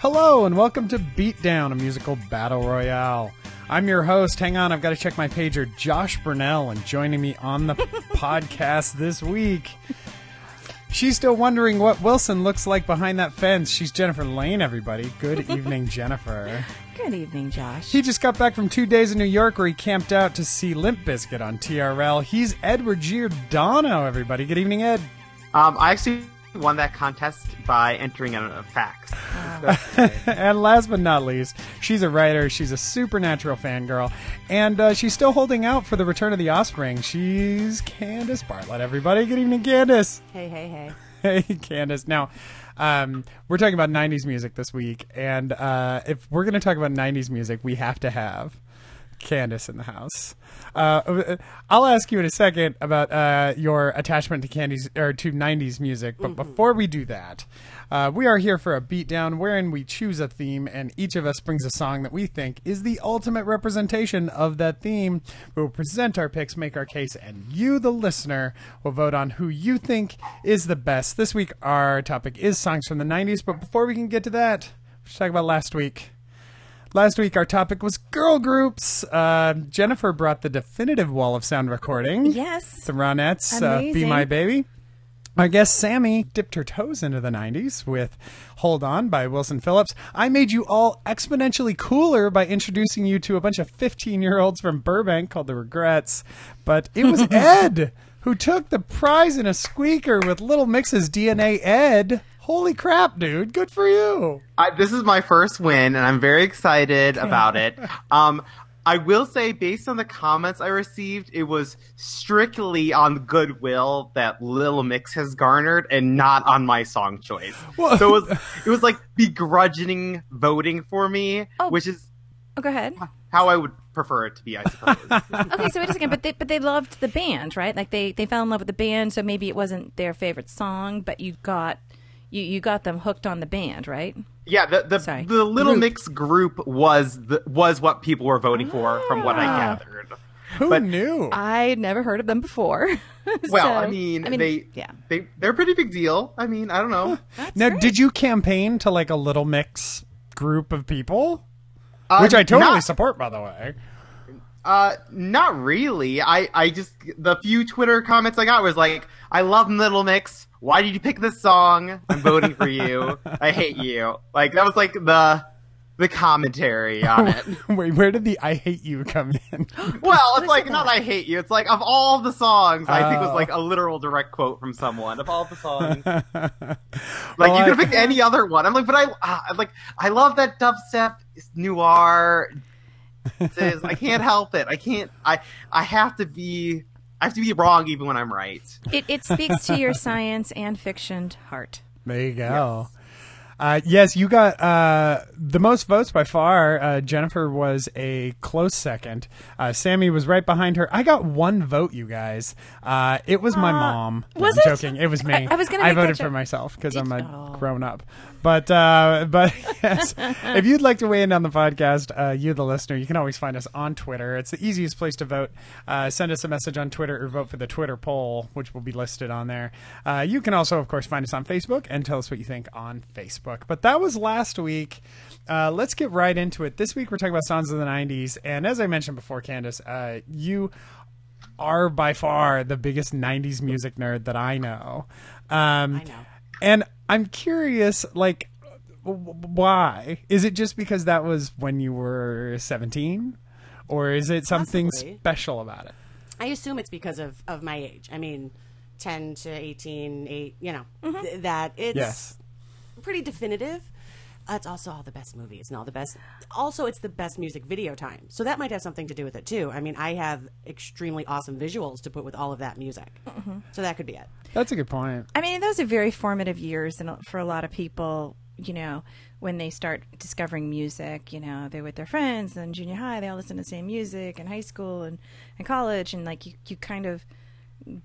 Hello, and welcome to Beatdown, a musical battle royale. I'm your host. Hang on, I've got to check my pager. Josh Burnell, and joining me on the podcast this week. She's still wondering what Wilson looks like behind that fence. She's Jennifer Lane, everybody. Good evening, Jennifer. Good evening, Josh. He just got back from two days in New York where he camped out to see Limp Bizkit on TRL. He's Edward Giordano, everybody. Good evening, Ed. Um, I actually won that contest by entering a, a fax. and last but not least, she's a writer. She's a supernatural fangirl, and uh, she's still holding out for the return of the offspring. She's Candace Bartlett. Everybody, good evening, Candace. Hey, hey, hey. Hey, Candace. Now, um, we're talking about '90s music this week, and uh, if we're going to talk about '90s music, we have to have Candace in the house. Uh, I'll ask you in a second about uh, your attachment to candies or to '90s music, but before we do that, uh, we are here for a beatdown wherein we choose a theme, and each of us brings a song that we think is the ultimate representation of that theme. We will present our picks, make our case, and you, the listener, will vote on who you think is the best. This week, our topic is songs from the '90s, but before we can get to that, let's talk about last week. Last week, our topic was girl groups. Uh, Jennifer brought the definitive wall of sound recording. Yes. The Ronettes, uh, Be My Baby. Our guest Sammy dipped her toes into the 90s with Hold On by Wilson Phillips. I made you all exponentially cooler by introducing you to a bunch of 15 year olds from Burbank called the Regrets. But it was Ed who took the prize in a squeaker with Little Mix's DNA. Ed, holy crap, dude. Good for you. I, this is my first win, and I'm very excited about it. Um, I will say, based on the comments I received, it was strictly on goodwill that Lil Mix has garnered, and not on my song choice. Well- So it was, it was like begrudging voting for me, Oh. which is Oh, go ahead. how I would prefer it to be, I suppose. Okay, so wait a second, but they but they loved the band, right? Like they they fell in love with the band, so maybe it wasn't their favorite song, but you got you you got them hooked on the band, right? Yeah, the the, Sorry. the Little Group. Mix group was the, was what people were voting for, from what I Ah. gathered. Who But- knew? I never heard of them before. Well, So, I, mean, they yeah. they they're a pretty big deal. I mean, I don't know. now, great. did you campaign to like a Little Mix group of people? Uh, Which I totally not, support, by the way. uh, not really. I I just the few Twitter comments I got was like, "I love Little Mix. Why did you pick this song? I'm voting for you. I hate you." Like that was like the the commentary on it. Wait, where did the "I hate you" come in? Well, it's like that? not I hate you. It's like of all the songs, I think it Oh. was like a literal direct quote from someone. Of all the songs, like Well, you I- could have picked any other one. I'm like, but I uh, like I love that dubstep noir. Says I can't help it. I can't. I I have to be. I have to be wrong even when I'm right. It it speaks to your science and fiction heart. There you go. Uh, yes, you got uh, the most votes by far. Uh, Jennifer was a close second. Uh, Sammy was right behind her. I got one vote, you guys. Uh, it was my mom. Was I'm it? joking. It was me. I- I was gonna I voted for myself because I'm a Oh. grown up. But uh, but yes, if you'd like to weigh in on the podcast, uh, you the listener, you can always find us on Twitter. It's the easiest place to vote. Uh, send us a message on Twitter or vote for the Twitter poll, which will be listed on there. Uh, you can also, of course, find us on Facebook and tell us what you think on Facebook. But that was last week. Uh, let's get right into it. This week we're talking about songs of the '90s, and as I mentioned before, Candace, uh, you are by far the biggest 90s music nerd that I know. Um, I know. And I'm curious, like, why? Is it just because that was when you were 17? Or is it something Possibly. special about it? I assume it's because of, of my age. I mean, 10 to 18, 8, you know, mm-hmm. th- that it's Yes. pretty definitive. It's also all the best movies and all the best. Also, it's the best music video time. So that might have something to do with it, too. I mean, I have extremely awesome visuals to put with all of that music. Mm-hmm. So that could be it. That's a good point. I mean, those are very formative years, and for a lot of people, you know, when they start discovering music, you know, they're with their friends and junior high, they all listen to the same music, and high school and, and college, and like you, you kind of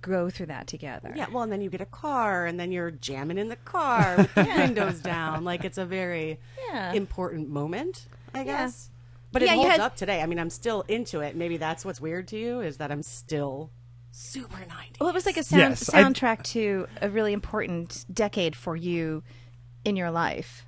go through that together. Yeah, well, and then you get a car, and then you're jamming in the car with the windows down. Like it's a very Yeah. important moment, I Yeah. guess. But it Yeah, you holds had- up today. I mean, I'm still into it. Maybe that's what's weird to you is that I'm still super 90s. Well, it was like a sound, Yes, I- soundtrack to a really important decade for you in your life.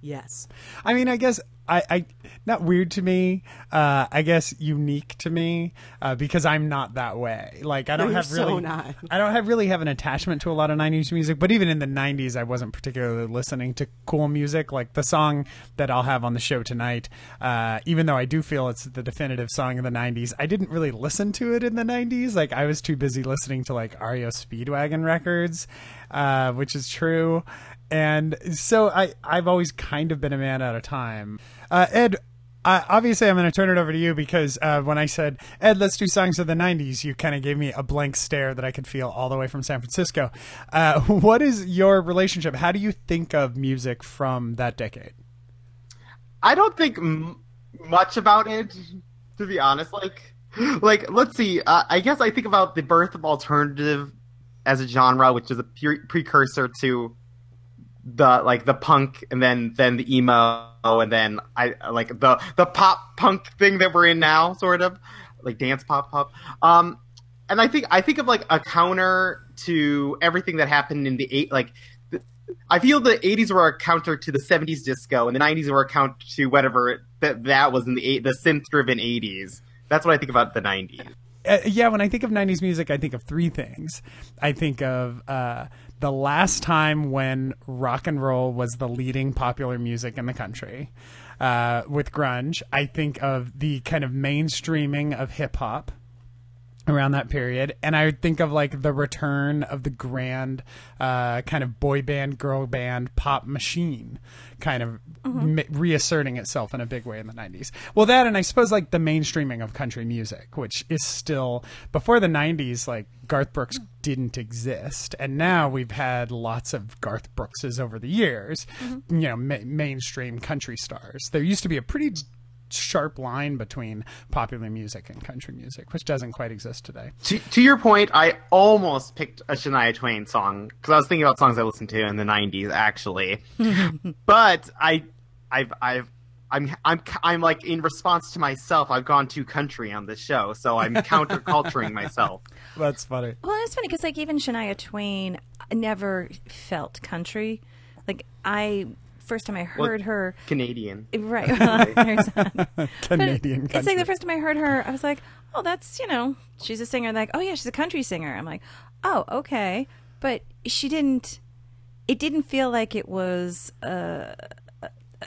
Yes. I mean, I guess I, I not weird to me. Uh, I guess unique to me uh, because I'm not that way. Like I don't have so really, not. I don't have really have an attachment to a lot of '90s music. But even in the '90s, I wasn't particularly listening to cool music. Like the song that I'll have on the show tonight, uh, even though I do feel it's the definitive song of the '90s, I didn't really listen to it in the '90s. Like I was too busy listening to like REO Speedwagon records, uh, which is true. And so I, I've always kind of been a man out of time. Uh, Ed, obviously I'm going to turn it over to you because uh, when I said, Ed, let's do songs of the 90s, you kind of gave me a blank stare that I could feel all the way from San Francisco. Uh, what is your relationship? How do you think of music from that decade? I don't think m- much about it, to be honest. Like, like let's see. Uh, I guess I think about the birth of alternative as a genre, which is a pre- precursor to the like the punk, and then then the emo, and then I like the the pop punk thing that we're in now, sort of like dance pop pop. Um, and I think I think of like a counter to everything that happened in the eight like. I feel the 80s were a counter to the 70s disco, and the 90s were a counter to whatever that that was in the eight, the synth-driven 80s. That's what I think about the 90s. Uh, yeah, when I think of 90s music, I think of three things. I think of uh, the last time when rock and roll was the leading popular music in the country uh, with grunge. I think of the kind of mainstreaming of hip hop around that period and i would think of like the return of the grand uh, kind of boy band girl band pop machine kind of m- reasserting itself in a big way in the 90s well that and i suppose like the mainstreaming of country music which is still before the 90s like garth brooks didn't exist and now we've had lots of garth brookses over the years mm-hmm. you know ma- mainstream country stars there used to be a pretty sharp line between popular music and country music, which doesn't quite exist today. To, to your point, I almost picked a Shania Twain song because I was thinking about songs I listened to in the 90s, actually. but I, I've, I've, I'm, I'm, I'm like in response to myself. I've gone too country on this show, so I'm counterculturing myself. That's funny. Well, it's funny because like even Shania Twain never felt country. Like I first time I heard her, Canadian. right? Well, there's that. Canadian It's country. like the first time I heard her, I was like, oh, that's you know, she's a singer. Like, oh yeah, she's a country singer. I'm like, oh okay, but she didn't. It didn't feel like it was a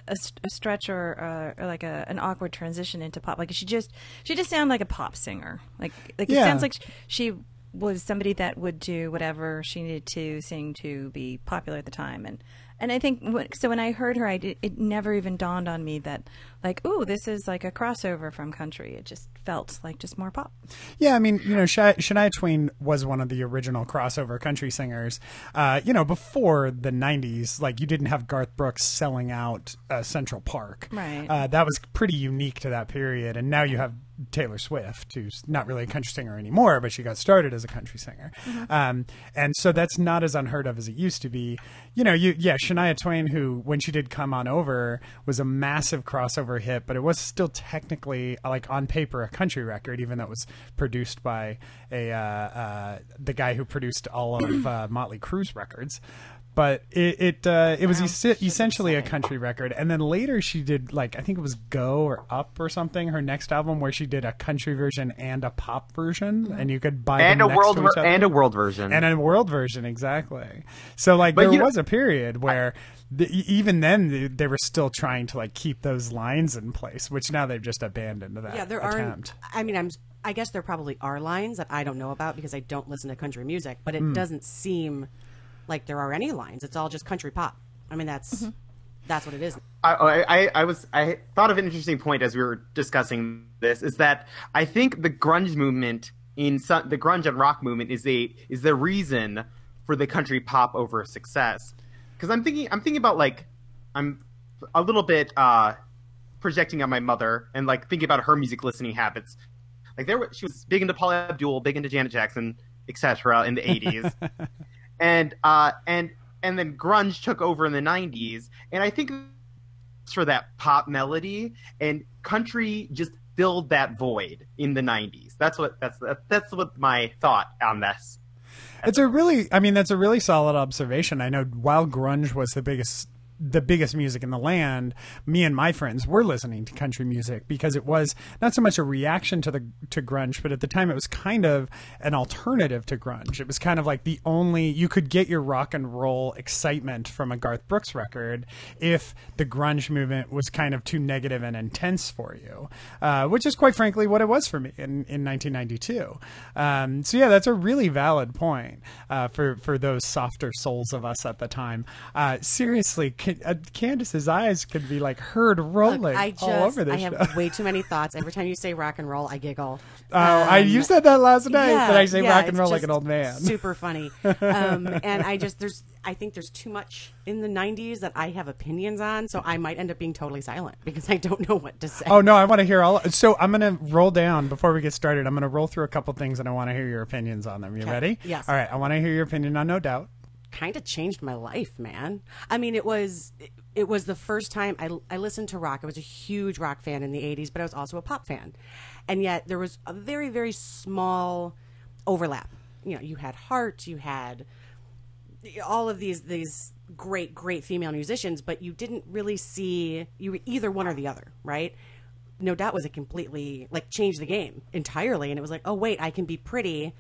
a, a stretch or, uh, or like a, an awkward transition into pop. Like she just she just sounded like a pop singer. Like like it sounds like she was somebody that would do whatever she needed to sing to be popular at the time and and I think so when I heard her I did, it never even dawned on me that like ooh this is like a crossover from country it just felt like just more pop Yeah, I mean, you know, Shania, Shania Twain was one of the original crossover country singers. Uh, you know, before the '90s, like you didn't have Garth Brooks selling out uh, Central Park. Right. Uh, that was pretty unique to that period, and now you have Taylor Swift, who's not really a country singer anymore, but she got started as a country singer, um, and so that's not as unheard of as it used to be. You know, you yeah, Shania Twain, who when she did "Come On Over" was a massive crossover hit, but it was still technically like on paper a country record, even though it was produced by a uh, uh, the guy who produced all of uh, Motley Crue's records. But it it, uh, it was es- essentially a country record, and then later she did like I think it was Go or Up or something. Her next album where she did a country version and a pop version, and you could buy and them a next world to ver- each other and a world version. and a world version exactly so like But there you know- was a period where the, e- even then they, they were still trying to like keep those lines in place which now they've just abandoned that Yeah, there attempt. aren't. I mean, I'm. I guess there probably are lines that I don't know about because I don't listen to country music. But it doesn't seem like there are any lines. It's all just country pop. I mean, that's that's what it is. I, I, I was I thought of an interesting point as we were discussing this is that I think the grunge movement in some, the grunge and rock movement is a is the reason for the country pop over success because I'm thinking I'm thinking about like I'm a little bit uh projecting on my mother and like thinking about her music listening habits like there were- she was big into Paula Abdul big into Janet Jackson etc in the 80s and uh and and then grunge took over in the 90s and i think for that pop melody. And country just filled that void in the 90s that's what that's that's what my thought on this. It's a really i mean that's a really solid observation. I know while grunge was the biggest the biggest music in the land, me and my friends were listening to country music because it was not so much a reaction to the to grunge, but at the time it was kind of an alternative to grunge. It was kind of like the only you could get your rock and roll excitement from a Garth Brooks record if the grunge movement was kind of too negative and intense for you, uh, which is quite frankly what it was for me in, in 1992. Um, so yeah, that's a really valid point uh, for for those softer souls of us at the time. Uh, seriously, can, Candace's eyes could be like heard rolling I just, all over this I show. have way too many thoughts. Every time you say rock and roll, I giggle. Oh, I, you Um, said that last night yeah, that I say yeah, rock and roll like an old man. Super funny. Um, and I just there's I think there's too much in the '90s that I have opinions on, so I might end up being totally silent because I don't know what to say. Oh no, I want to hear all. So I'm gonna roll down before we get started. I'm gonna roll through a couple things, and I want to hear your opinions on them. You Okay. ready? Yes. All right. I want to hear your opinion on No Doubt. Kind of changed my life, man. I mean, it was it, was the first time I I listened to rock. I was a huge rock fan in the '80s, but I was also a pop fan, and yet there was a very very small overlap. You know, you had Heart, you had all of these these great great female musicians, but you didn't really see you were either one or the other, right? No doubt was a completely like changed the game entirely, and it was like, oh wait, I can be pretty,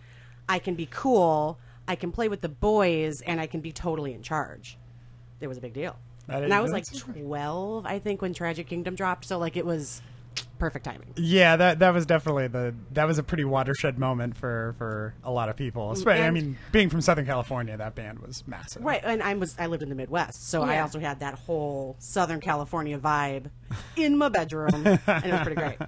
I can be cool, I can play with the boys, and I can be totally in charge. It was a big deal, That and I was like that's twelve, I think, when Tragic Kingdom dropped, so like it was perfect timing. Yeah, that that was definitely the that was a pretty watershed moment for for a lot of people. Mm, Especially, I mean, being from Southern California, that band was massive. Right, and I was I lived in the Midwest, so I also had that whole Southern California vibe in my bedroom, and it was pretty great.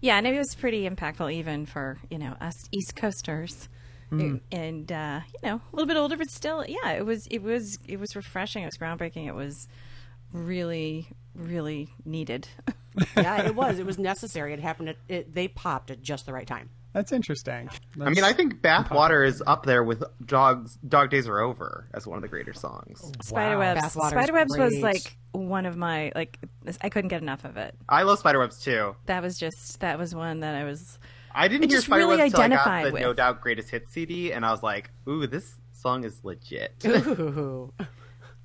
Yeah, and it was pretty impactful even for you know us East Coasters, Mm. and uh, you know a little bit older, but still, yeah, it was it was it was refreshing. It was groundbreaking. It was really really needed. yeah, it was. It was necessary. It happened. At, it, they popped at just the right time. That's interesting. I mean, I think Bathwater is up there with Dogs. Dog Days Are Over as one of the greater songs. Spiderwebs. Bathwater's Spiderwebs was like one of my like I couldn't get enough of it. I love Spiderwebs too. That was just that was one that I was. I didn't It hear just really Spiderwebs till I got the with. No Doubt Greatest Hits CD, and I was like, "Ooh, this song is legit." Ooh.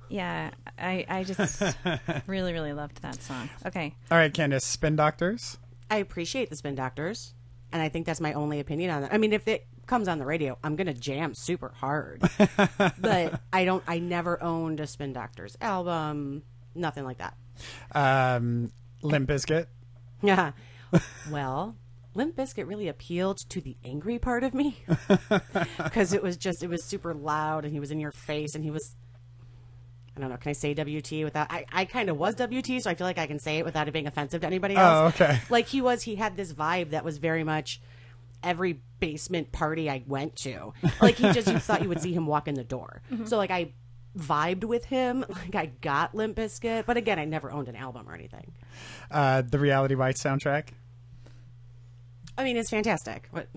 Yeah, I I just really really loved that song. Okay, All right, Candace, Spin Doctors. I appreciate the Spin Doctors, and I think that's my only opinion on that. I mean, if it comes on the radio, I'm gonna jam super hard. but I don't. I never owned a Spin Doctors album. Nothing like that. Um, Limp Bizkit. Yeah. well, Limp Bizkit really appealed to the angry part of me because it was just it was super loud and he was in your face and he was. I don't know. Can I say WT without? I, I kind of was WT, so I feel like I can say it without it being offensive to anybody else. Oh, okay. Like he was, he had this vibe that was very much every basement party I went to. Like he just, you thought you would see him walk in the door. So like I vibed with him. Like I got Limp Bizkit, but again, I never owned an album or anything. Uh, the Reality Bites soundtrack. I mean, it's fantastic. But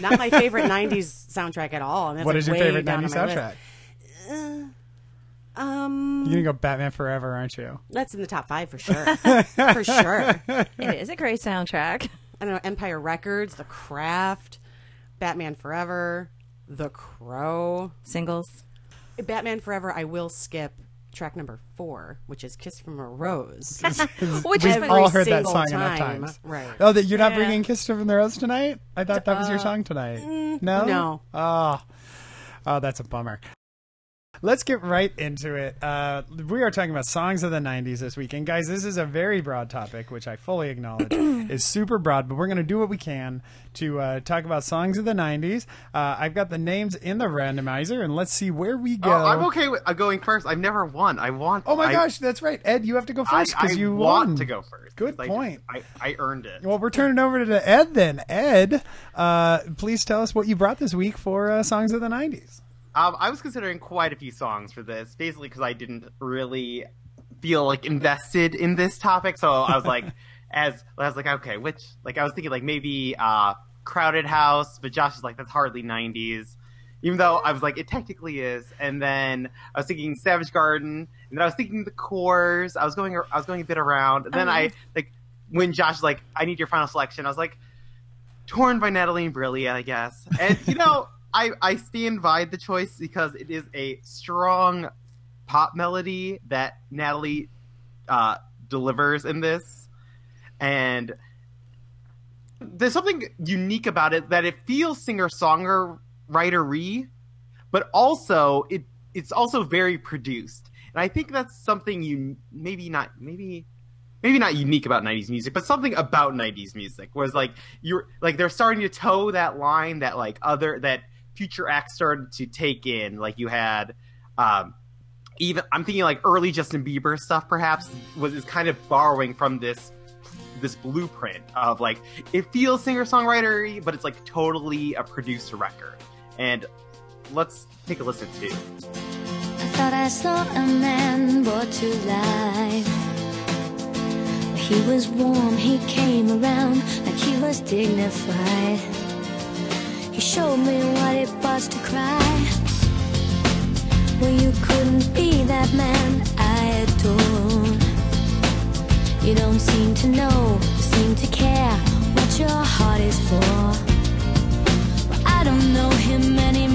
not my favorite '90s soundtrack at all. And that's, What like, is your favorite 90s my list. soundtrack? Um, You're gonna go Batman Forever, aren't you? that's in the top five for sure. for sure. it is a great soundtrack. I don't know. Empire Records, The Craft, Batman Forever, The Crow, Singles. Batman Forever. I will skip track number four, which is "Kiss from a Rose." Which We've all heard that song enough times. Right. Oh, that you're not Yeah. bringing "Kiss from the Rose" tonight? I thought that was your uh, song tonight. Mm, no, no. Oh, oh, that's a bummer. Let's get right into it. Uh, we are talking about songs of the 90s this weekend. Guys, this is a very broad topic, which I fully acknowledge is super broad, but we're going to do what we can to uh, talk about songs of the 90s. Uh, I've got the names in the randomizer, and let's see where we go. Oh, I'm okay with uh, going first. I've never won. I want. Oh my I- gosh, that's right. Ed, you have to go first because you want won. to go first. Good point. I, I earned it. Well, we're turning over to Ed then. Ed, uh, please tell us what you brought this week for uh, songs of the 90s. Um, I was considering quite a few songs for this, basically because I didn't really feel like invested in this topic. So I was like, as I was like, okay, which like I was thinking like maybe uh, Crowded House, but Josh is like that's hardly '90s. Even though I was like, it technically is. And then I was thinking Savage Garden, and then I was thinking the Corrs. I was going, I was going a bit around. And then I like when Josh was like, I need your final selection. I was like, torn by Natalie Imbruglia, I guess. And you know, I I stand by the choice because it is a strong pop melody that Natalie uh, delivers in this, and there's something unique about it that it feels singer songwritery, but also it it's also very produced, and I think that's something you maybe not maybe maybe not unique about 90s music but something about 90s music was like you're like they're starting to toe that line that like other that future acts started to take in like you had um even i'm thinking like early justin bieber stuff perhaps was is kind of borrowing from this this blueprint of like it feels singer songwriter but it's like totally a producer record and let's take a listen to I thought I saw a man brought to life. He was warm, he came around like he was dignified. Showed me what it was to cry. Well, you couldn't be that man I adore. You don't seem to know, seem to care what your heart is for. Well, I don't know him anymore.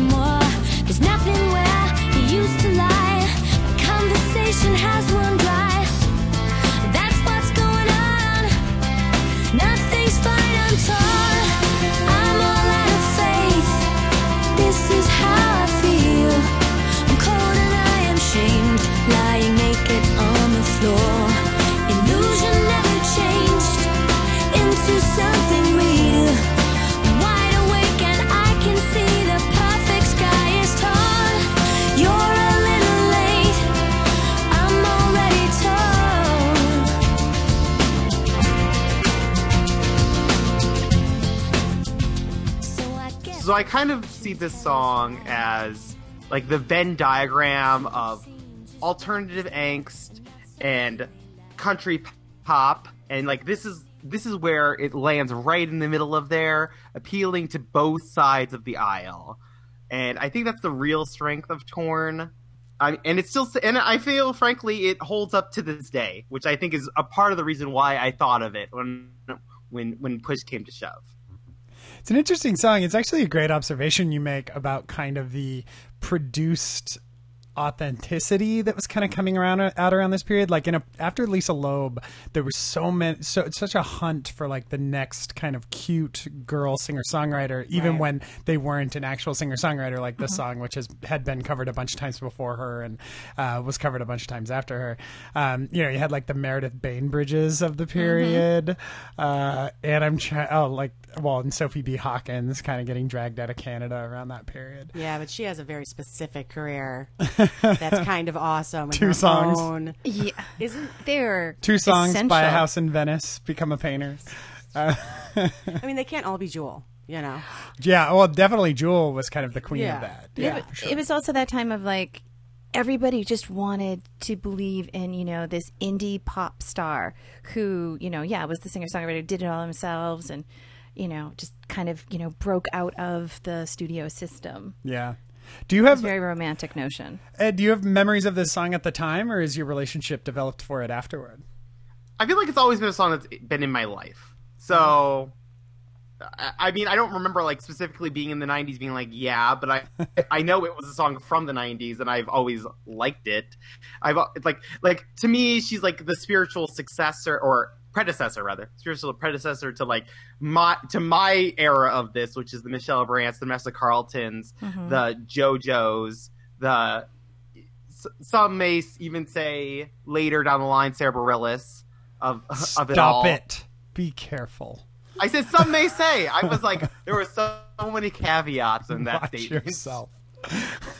So I kind of see this song as like the Venn diagram of alternative angst and country pop, and like this is this is where it lands right in the middle of there, appealing to both sides of the aisle, and I think that's the real strength of Torn. I, and it's still, and I feel, frankly, it holds up to this day, which I think is a part of the reason why I thought of it when, when, when push came to shove. It's an interesting song. It's actually a great observation you make about kind of the produced authenticity that was kind of coming around out around this period. Like in a, after Lisa Loeb, there was so many, so it's such a hunt for like the next kind of cute girl singer songwriter, even Right. when they weren't an actual singer songwriter like this song, which has had been covered a bunch of times before her and uh, was covered a bunch of times after her. Um, you know, you had like the Meredith Bainbridges of the period, uh, and I'm trying. Oh, like well, and Sophie B. Hawkins kind of getting dragged out of Canada around that period. Yeah, but she has a very specific career. That's kind of awesome. Two songs. own- Yeah, Isn't they're Two songs, buy a house in Venice, become a painter. Uh, I mean they can't all be Jewel, you know. Yeah, well, definitely Jewel was kind of the queen Yeah. of that. Yeah, Yeah, for sure. it was also that time of like everybody just wanted to believe in you know this indie pop star who you know yeah was the singer songwriter did it all themselves and you know just kind of you know broke out of the studio system. yeah. Do you have a very romantic notion. Ed, do you have memories of this song at the time, or is your relationship developed for it afterward? I feel like it's always been a song that's been in my life. So, I, I mean, I don't remember like specifically being in the '90s, being like, yeah, but I, I know it was a song from the '90s, and I've always liked it. I've it's like, like to me, she's like the spiritual successor or predecessor, rather, spiritual predecessor to like my to my era of this, which is the Michelle Branches, the Vanessa Carltons, the JoJos, the some may even say later down the line Sarah Bareilles of of it all. Stop it. Be careful. I said some may say. I was like, there were so, so many caveats in that Watch statement. yourself.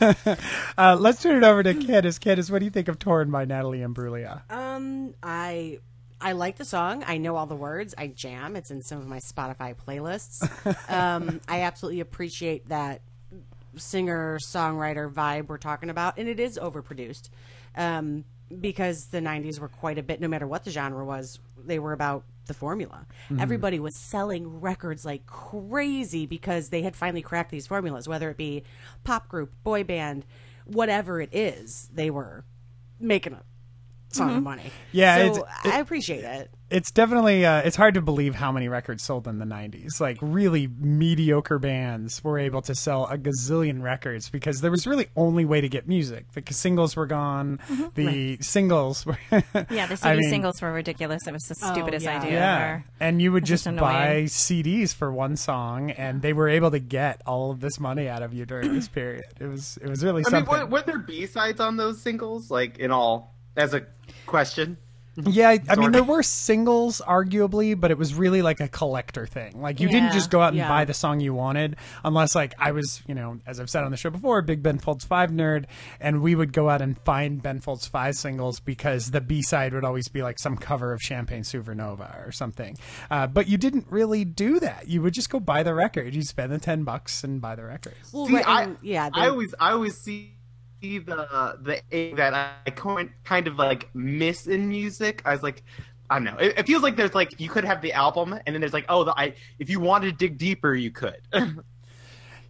uh, let's turn it over to Candace. Candace, what do you think of Torn by Natalie Imbruglia? Um, I I like the song. I know all the words. I jam. It's in some of my Spotify playlists. um, I absolutely appreciate that singer songwriter vibe we're talking about, and it is overproduced um, because the '90s were quite a bit. No matter what the genre was, they were about the formula. Everybody was selling records like crazy because they had finally cracked these formulas, whether it be pop group, boy band, whatever it is. They were making a ton of money. Yeah, so it's- it- I appreciate it. it's definitely uh, it's hard to believe how many records sold in the 90s like really mediocre bands were able to sell a gazillion records because there was really only way to get music the singles were gone the singles were Yeah, the CD I mean, singles were ridiculous. It was the Oh, stupidest yeah. idea yeah ever. and you would just just buy cds for one song and they were able to get all of this money out of you during this period it was it was really I mean, something were, were there B sides on those singles? Like in all, as a question. Yeah, I, I mean there were singles, arguably, but it was really like a collector thing. Like you didn't just go out and Yeah. buy the song you wanted, unless like I was, you know, as I've said on the show before, a big Ben Folds Five nerd, and we would go out and find Ben Folds Five singles because the B side would always be like some cover of Champagne Supernova or something. Uh, but you didn't really do that. You would just go buy the record. You spend the ten bucks and buy the record. Well, See, right, I, and, yeah, I always, I always see the the aim that I kind kind of like miss in music. I was like, I don't know. It, it feels like there's like you could have the album, and then there's like, oh, the, I if you wanted to dig deeper, you could.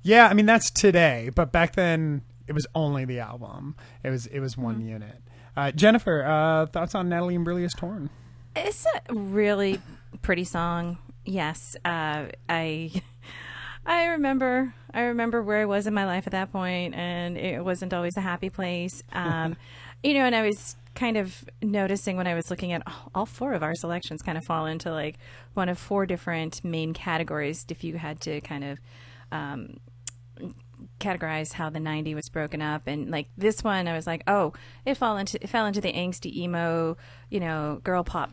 Yeah, I mean that's today, but back then it was only the album. It was it was one unit. Uh, Jennifer, uh, thoughts on Natalie Imbruglia's "Torn"? It's a really pretty song. Yes, uh, I I remember I remember where I was in my life at that point, and it wasn't always a happy place. Um, you know, and I was kind of noticing when I was looking at all- four of our selections, kind of fall into like one of four different main categories. If you had to kind of um, categorize how the 90 was broken up and like this one i was like oh it fell into it fell into the angsty emo you know girl pop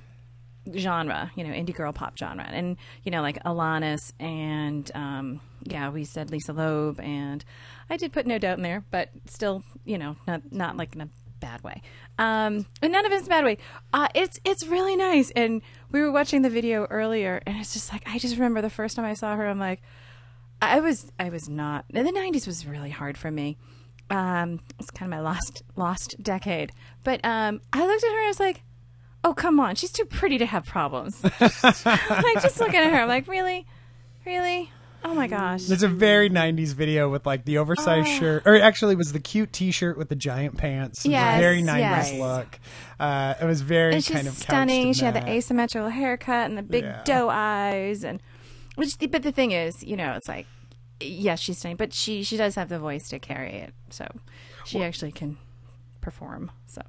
genre you know indie girl pop genre and you know like alanis and um yeah we said lisa loeb and i did put no doubt in there but still you know not not like in a bad way um and none of it's a bad way uh it's it's really nice and we were watching the video earlier and it's just like i just remember the first time i saw her i'm like I was I was not. The '90s was really hard for me. Um, it's kind of my lost lost decade. But um, I looked at her and I was like, "Oh, come on, she's too pretty to have problems." like just looking at her, I'm like, "Really, really? Oh my gosh!" It's a very '90s video with like the oversized Oh. shirt, or it actually, it was the cute T-shirt with the giant pants. It was a Yes, very '90s yes. look. Uh, it was very and she's kind of stunning. in She had the asymmetrical haircut and the big Yeah. doe eyes, and which. But the thing is, you know, it's like, yes, she's stunning, but she she does have the voice to carry it, so she actually can perform. So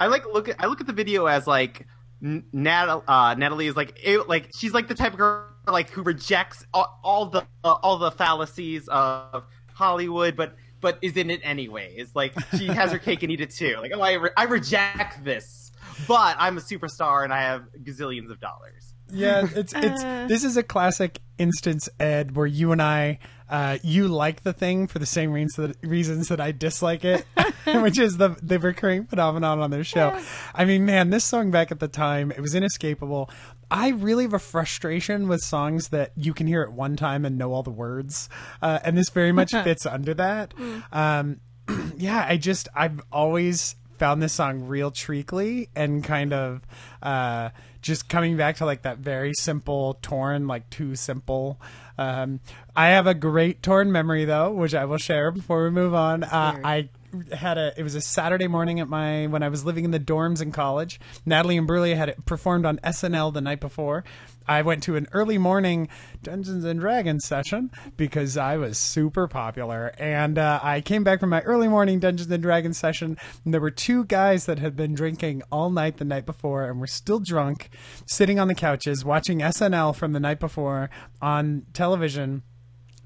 I like look at I look at the video as like N- Nat, uh, Natalie is like it, like she's like the type of girl like who rejects all, all the uh, all the fallacies of Hollywood, but but is in it anyways. Like she has her cake and eat it too. Like oh, I re- I reject this, but I'm a superstar and I have gazillions of dollars. Yeah, it's it's Uh. this is a classic instance, Ed, where you and I, uh, you like the thing for the same reasons that, reasons that I dislike it, which is the the recurring phenomenon on this show. I mean, man, this song back at the time, it was inescapable. I really have a frustration with songs that you can hear at one time and know all the words, uh, and this very much fits under that. Um, yeah, I just I've always found this song real treacly and kind of uh, just coming back to like that very simple torn, like too simple. Um, I have a great torn memory though, which I will share before we move on. Uh, I had a it was a Saturday morning at my when I was living in the dorms in college. Natalie Imbruglia had it performed on SNL the night before. I went to an early morning Dungeons and Dragons session because I was super popular, and uh, I came back from my early morning Dungeons and Dragons session. And there were two guys that had been drinking all night the night before and were still drunk, sitting on the couches watching SNL from the night before on television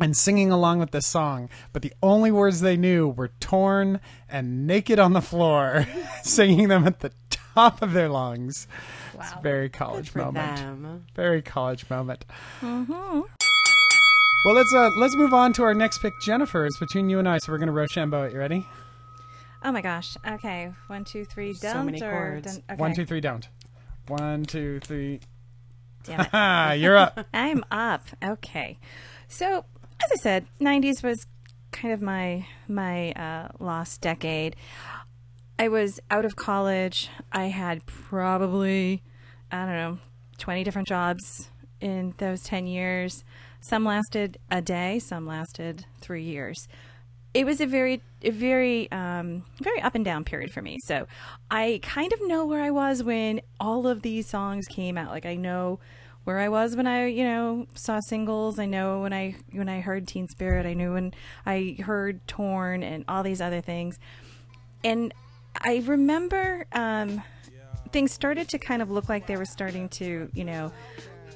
and singing along with this song, but the only words they knew were torn and naked on the floor, singing them at the top of their lungs. It's a very college for moment. them. Very college moment. Well, let's uh, let's move on to our next pick, Jennifer. It's between you and I, so we're gonna Rochambeau it. You ready? Oh my gosh. Okay. One, two, three. Don't So many or chords. don't- okay. One, two, three, don't. One, two, three. Damn it. Ah, you're up. I'm up. Okay. So, as I said, 90s was kind of my my uh, lost decade. I was out of college. I had probably I don't know 20 different jobs in those 10 years. Some lasted a day, some lasted 3 years. it was a very a very um, very up and down period for me. So I kind of know where I was when all of these songs came out. Like I know where I was when I you know saw singles. I know when I when I heard Teen Spirit. I knew when I heard Torn and all these other things. And I remember um, things started to kind of look like they were starting to you know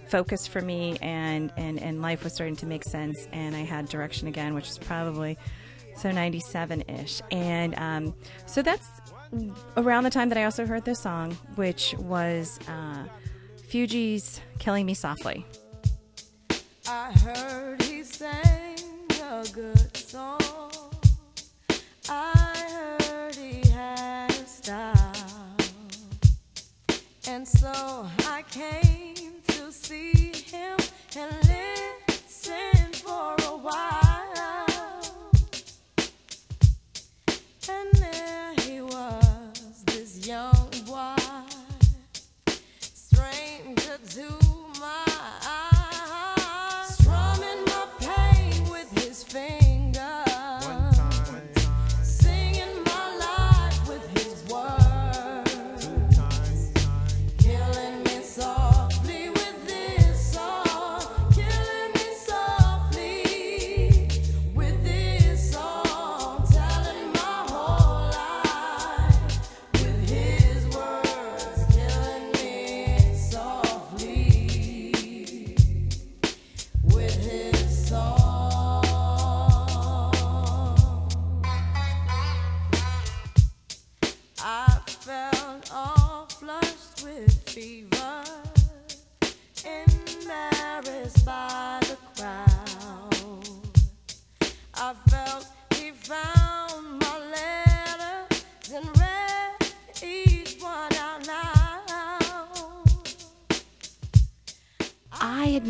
focus for me and, and, and life was starting to make sense and I had direction again, which was probably so 97 ish. And um, so that's around the time that I also heard this song, which was uh, Fugees Killing Me Softly. I heard he sang a good song. I heard he had a style. And so I came to see him and listen for a while. Stranger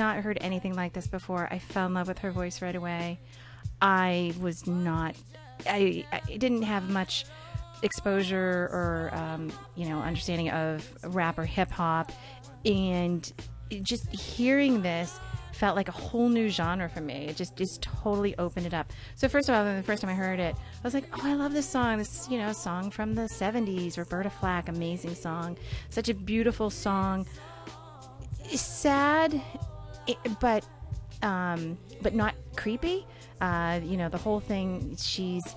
not heard anything like this before. I fell in love with her voice right away. I was not, I, I didn't have much exposure or, um, you know, understanding of rap or hip hop. And just hearing this felt like a whole new genre for me. It just, just totally opened it up. So, first of all, the first time I heard it, I was like, oh, I love this song. This, you know, song from the 70s, Roberta Flack, amazing song. Such a beautiful song sad, but um, but not creepy. Uh, you know, the whole thing. She's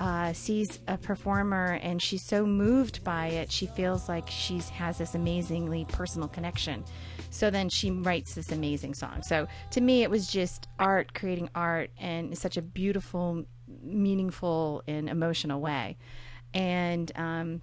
uh, sees a performer and she's so moved by it. She feels like she has this amazingly personal connection. So then she writes this amazing song. So to me, it was just art, creating art, and in such a beautiful, meaningful, and emotional way. And um,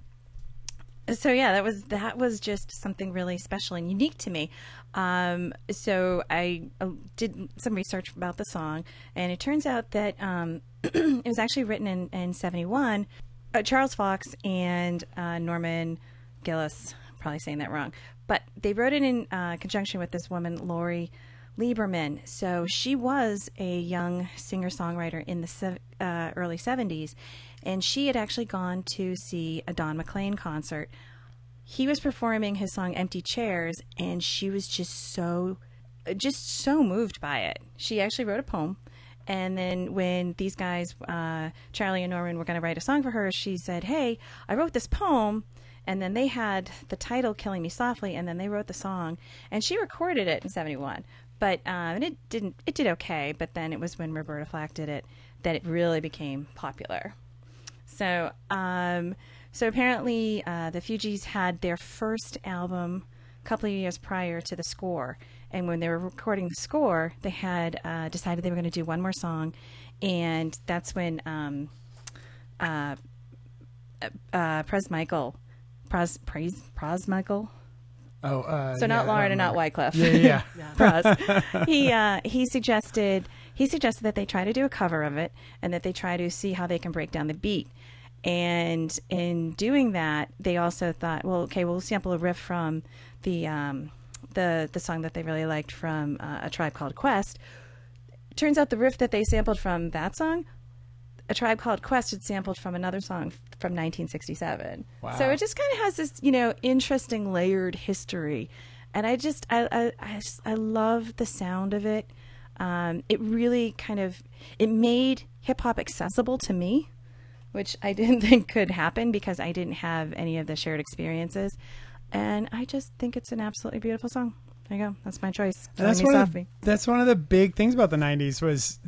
so yeah that was that was just something really special and unique to me um, so i uh, did some research about the song and it turns out that um, it was actually written in, in 71 uh, charles fox and uh, norman gillis probably saying that wrong but they wrote it in uh, conjunction with this woman lori Lieberman. So she was a young singer songwriter in the sev- uh, early 70s, and she had actually gone to see a Don McLean concert. He was performing his song Empty Chairs, and she was just so, just so moved by it. She actually wrote a poem. And then when these guys, uh, Charlie and Norman, were going to write a song for her, she said, Hey, I wrote this poem and then they had the title "Killing Me Softly," and then they wrote the song, and she recorded it in '71. But and it didn't. It did okay, but then it was when Roberta Flack did it that it really became popular. So, um, so apparently, uh, the Fugees had their first album a couple of years prior to the score, and when they were recording the score, they had uh, decided they were going to do one more song, and that's when um, uh, uh, Pres Michael, Pres Pres Pres Michael. Oh, uh, So not yeah, Lauren and not. Wyclef. Yeah, yeah. Pras. he uh, he suggested he suggested that they try to do a cover of it and that they try to see how they can break down the beat. And in doing that, they also thought, well, okay, we'll sample a riff from the um, the the song that they really liked from uh, a tribe called Quest. Turns out the riff that they sampled from that song, a tribe called Quest had sampled from another song from 1967. Wow. So it just kind of has this, you know, interesting layered history, and I just, I, I, I, just, I love the sound of it. um, it really kind of it made hip hop accessible to me, which I didn't think could happen because I didn't have any of the shared experiences. And I just think it's an absolutely beautiful song. There you go. That's my choice. That's one of the, that's one of the big things about the '90s was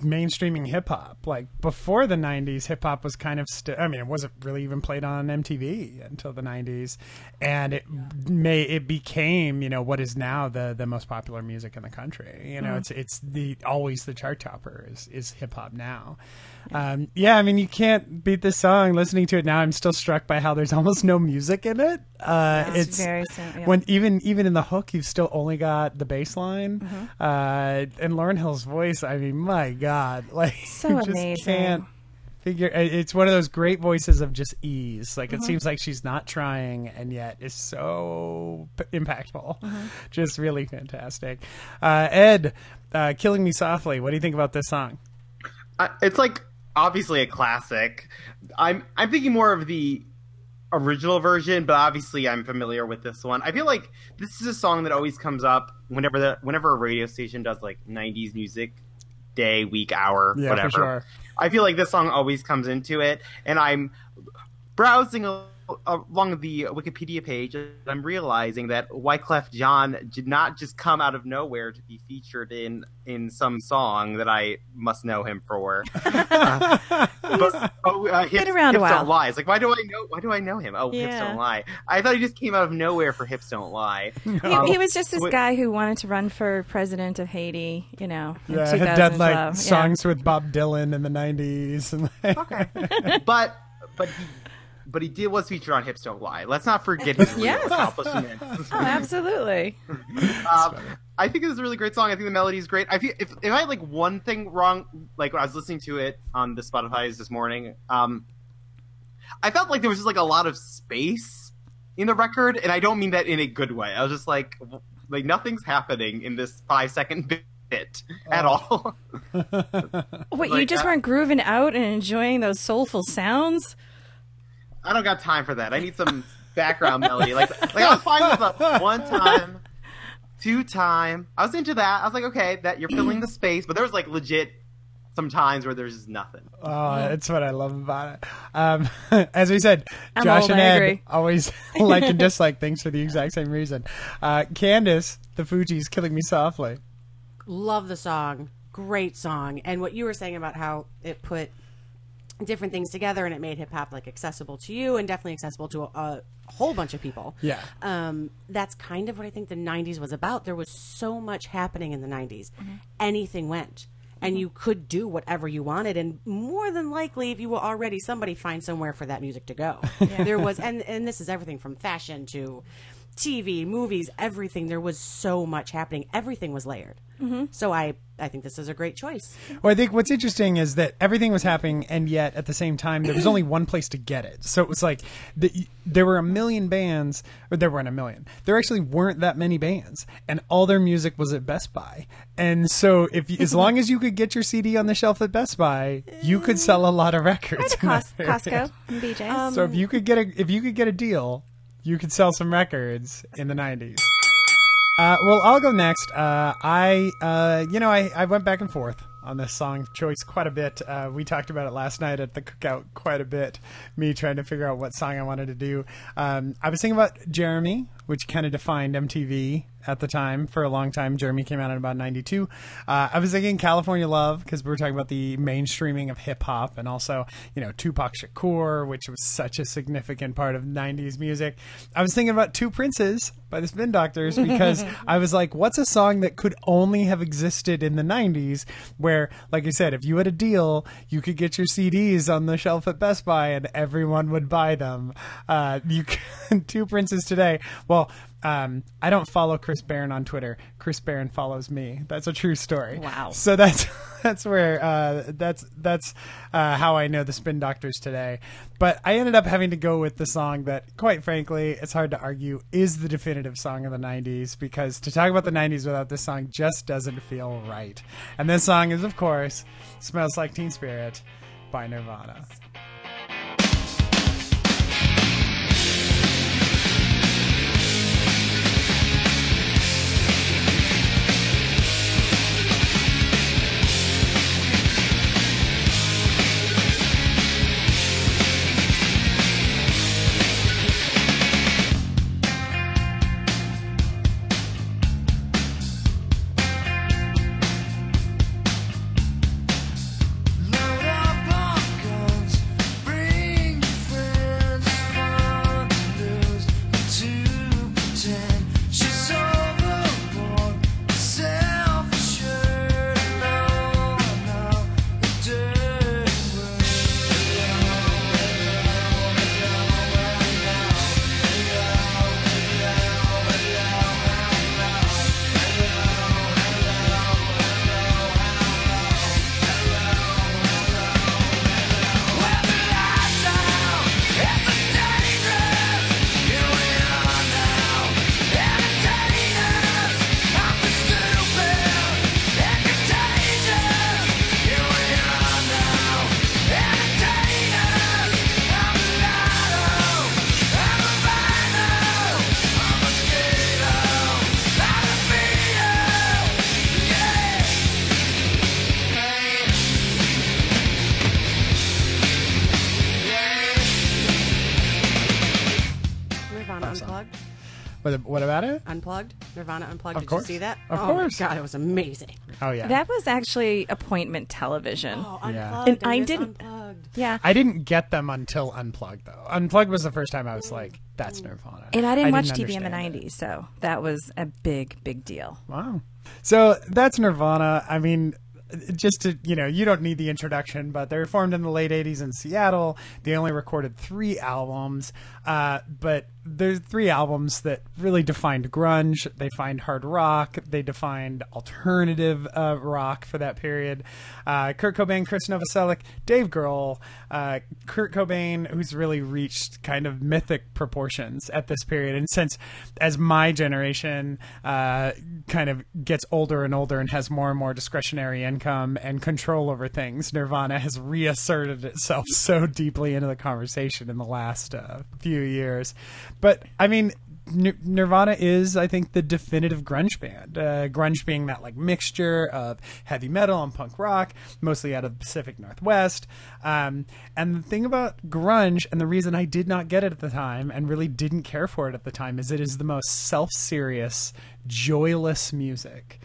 mainstreaming hip hop. Like before the '90s, hip hop was kind of still. I mean, it wasn't really even played on MTV until the '90s, and it may it became you know what is now the the most popular music in the country. You know, mm-hmm. it's it's the always the chart topper is is hip hop now. Um, yeah, I mean, you can't beat this song. Listening to it now, I'm still struck by how there's almost no music in it. Uh, It's it's very sim- yeah. when even even in the hook, you've still only got the bass line, Mm-hmm. uh, and Lauryn Hill's voice. I mean, my God, like So you just amazing. can't figure. it- It's one of those great voices of just ease. Like Mm-hmm. it seems like she's not trying, and yet is so p- impactful. Mm-hmm. Just really fantastic. Uh, Ed, uh, "Killing Me Softly." What do you think about this song? I- it's like obviously a classic. I'm I'm thinking more of the original version, but obviously I'm familiar with this one. I feel like this is a song that always comes up whenever the whenever a radio station does like 90s music day, week, hour, Yeah, whatever. for sure. I feel like this song always comes into it, and I'm browsing a, along the Wikipedia page, I'm realizing that Wyclef Jean did not just come out of nowhere to be featured in in some song that I must know him for. Uh, but, oh, uh, hips, been around a while. Don't lie. It's like why do I know? Why do I know him? Oh, hips don't lie. I thought he just came out of nowhere for hips don't lie. He, Um, he was just this wait- guy who wanted to run for president of Haiti, you know, in Yeah, had done like Yeah. songs with Bob Dylan in the '90s, and like, but but he but he did was featured on Hips Don't Lie. Let's not forget his real Yes. accomplishments. Oh, absolutely. um, I think this is a really great song. I think the melody is great. I feel if, if I had like one thing wrong, like when I was listening to it on the Spotify's this morning, um, I felt like there was just like a lot of space in the record, and I don't mean that in a good way. I was just like, like nothing's happening in this five second bit at all. What, you just uh, weren't grooving out and enjoying those soulful sounds? I don't got time for that. I need some background melody. Like, like I was fine with the one time, two time. I was into that. I was like, okay, that you're filling the space, but there was like legit some times where there's just nothing. Oh, that's what I love about it. Um, as we said, I'm Josh old, and I Ed always like and dislike things for the exact same reason. Uh, Candace, the Fugees killing me softly. Love the song. Great song. And what you were saying about how it put different things together and it made hip hop like accessible to you and definitely accessible to a, a whole bunch of people. Yeah. Um, that's kind of what I think the 90s was about. There was so much happening in the 90s. Anything went. And you could do whatever you wanted, and more than likely, if you were already somebody, find somewhere for that music to go. There was, and and this is everything from fashion to TV, movies, everything. There was so much happening. Everything was layered. Mm-hmm. So I, I think this is a great choice. Well, I think what's interesting is that everything was happening, and yet at the same time, there was only one place to get it. So it was like the, there were a million bands, or there weren't a million. There actually weren't that many bands, and all their music was at Best Buy. And so, if as long as you could get your CD on the shelf at Best Buy, you could sell a lot of records. in that Cos- Costco and BJ's. So if you could get a if you could get a deal, you could sell some records in the '90s. Uh, well, I'll go next. Uh, I, uh, you know, I, I went back and forth on this song choice quite a bit. Uh, we talked about it last night at the cookout quite a bit. Me trying to figure out what song I wanted to do. Um, I was thinking about Jeremy, which kind of defined MTV at the time for a long time. Jeremy came out in about '92. Uh, I was thinking California Love because we were talking about the mainstreaming of hip hop and also, you know, Tupac Shakur, which was such a significant part of '90s music. I was thinking about Two Princes by the Spin Doctors because I was like, what's a song that could only have existed in the '90s where, like you said, if you had a deal, you could get your CDs on the shelf at Best Buy and everyone would buy them. Uh, you can, Two Princes today. Well, um, I don't follow Chris Barron on Twitter. Chris Barron follows me. That's a true story. Wow. So that's that's where uh, that's that's uh, how I know the Spin Doctors today. But I ended up having to go with the song that, quite frankly, it's hard to argue is the definitive song of the '90s because to talk about the '90s without this song just doesn't feel right. And this song is, of course, "Smells Like Teen Spirit" by Nirvana. What, what about it? Unplugged, Nirvana Unplugged. Of Did course. you see that? Of oh course. my god, it was amazing. Oh yeah. That was actually appointment television. Oh, Yeah. Unplugged. And I miss didn't- Unplugged. yeah. I didn't get them until Unplugged though. Unplugged was the first time I was mm. like, "That's mm. Nirvana." and I didn't watch didn't TV in the understand it. 90s, so that was a big, big deal. Wow. So that's Nirvana. I mean, just to, you know, you don't need the introduction, but they were formed in the late 80s in Seattle. They only recorded three albums, uh, but there's three albums that really defined grunge. They defined hard rock. They defined alternative uh, rock for that period. Uh, Kurt Cobain, Chris Novoselic, Dave Grohl, uh, Kurt Cobain, who's really reached kind of mythic proportions at this period. And since, as my generation uh, kind of gets older and older and has more and more discretionary income and control over things, Nirvana has reasserted itself so deeply into the conversation in the last uh, few years. But I mean, Nir- Nirvana is, I think, the definitive grunge band. Uh, grunge being that like mixture of heavy metal and punk rock, mostly out of the Pacific Northwest. Um, and the thing about grunge, and the reason I did not get it at the time and really didn't care for it at the time, is it is the most self-serious, joyless music,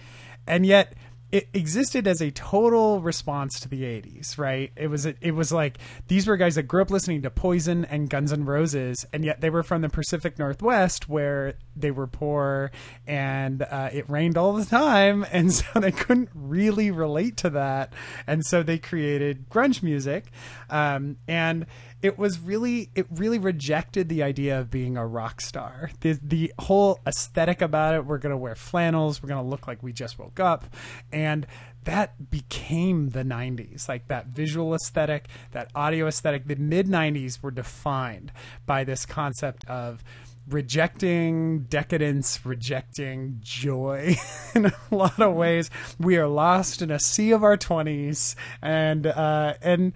and yet it existed as a total response to the 80s right? It was it was like these were guys that grew up listening to poison and guns N' roses and yet they were from the pacific northwest where they were poor and uh, it rained all the time and so they couldn't really relate to that and so they created grunge music um, and it was really it really rejected the idea of being a rock star. The, the whole aesthetic about it we're going to wear flannels we're going to look like we just woke up. And that became the 90s like that visual aesthetic that audio aesthetic. The mid 90s were defined by this concept of rejecting decadence, rejecting joy. In a lot of ways. We are lost in a sea of our twenties, and uh, and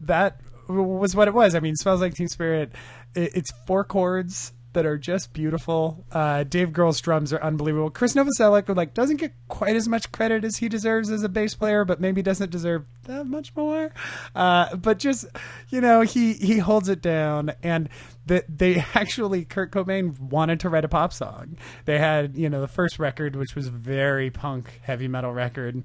that was what it was. I mean, "Smells Like Teen Spirit." It's four chords that are just beautiful. Uh, Dave Grohl's drums are unbelievable. Chris Novoselic like doesn't get quite as much credit as he deserves as a bass player, but maybe doesn't deserve that much more. Uh, but just you know, he he holds it down, and that they actually Kurt Cobain wanted to write a pop song. They had you know the first record, which was very punk heavy metal record,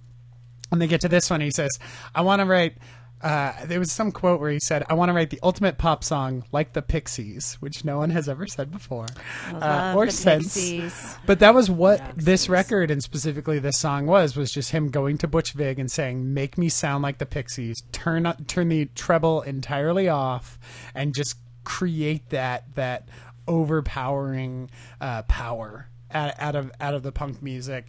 and they get to this one. He says, "I want to write." Uh, there was some quote where he said, "I want to write the ultimate pop song like the Pixies," which no one has ever said before uh, or since. Pixies. But that was what this record and specifically this song was was just him going to Butch Vig and saying, "Make me sound like the Pixies. Turn up, turn the treble entirely off, and just create that that overpowering uh, power out, out of out of the punk music."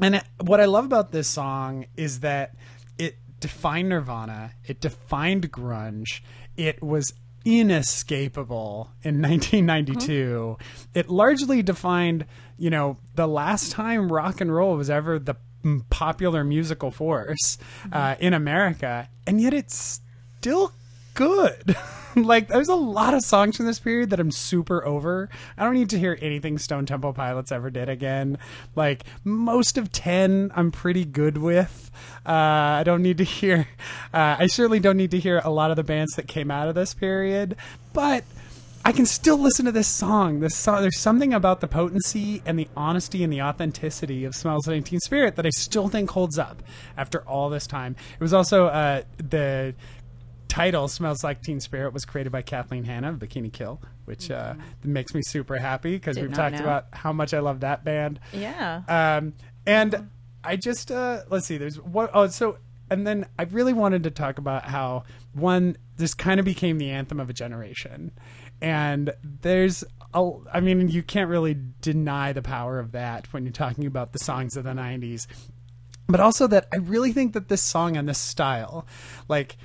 And what I love about this song is that defined Nirvana, it defined grunge, it was inescapable in 1992. It largely defined, you know, the last time rock and roll was ever the popular musical force uh, in America, and yet it's still good. like there's a lot of songs from this period that I'm super over. I don't need to hear anything Stone Temple Pilots ever did again. Like most of 10 I'm pretty good with. Uh, I don't need to hear uh, I certainly don't need to hear a lot of the bands that came out of this period, but I can still listen to this song. This song, there's something about the potency and the honesty and the authenticity of "Smells Like Teen Spirit" that I still think holds up after all this time. It was also uh, the title "Smells Like Teen Spirit" was created by Kathleen Hanna of Bikini Kill, which uh, makes me super happy because we've talked know. about how much I love that band. Yeah. Um, and I just uh, let's see. There's what. Oh, so and then I really wanted to talk about how one this kind of became the anthem of a generation, and there's. A, I mean, you can't really deny the power of that when you're talking about the songs of the '90s, but also that I really think that this song and this style, like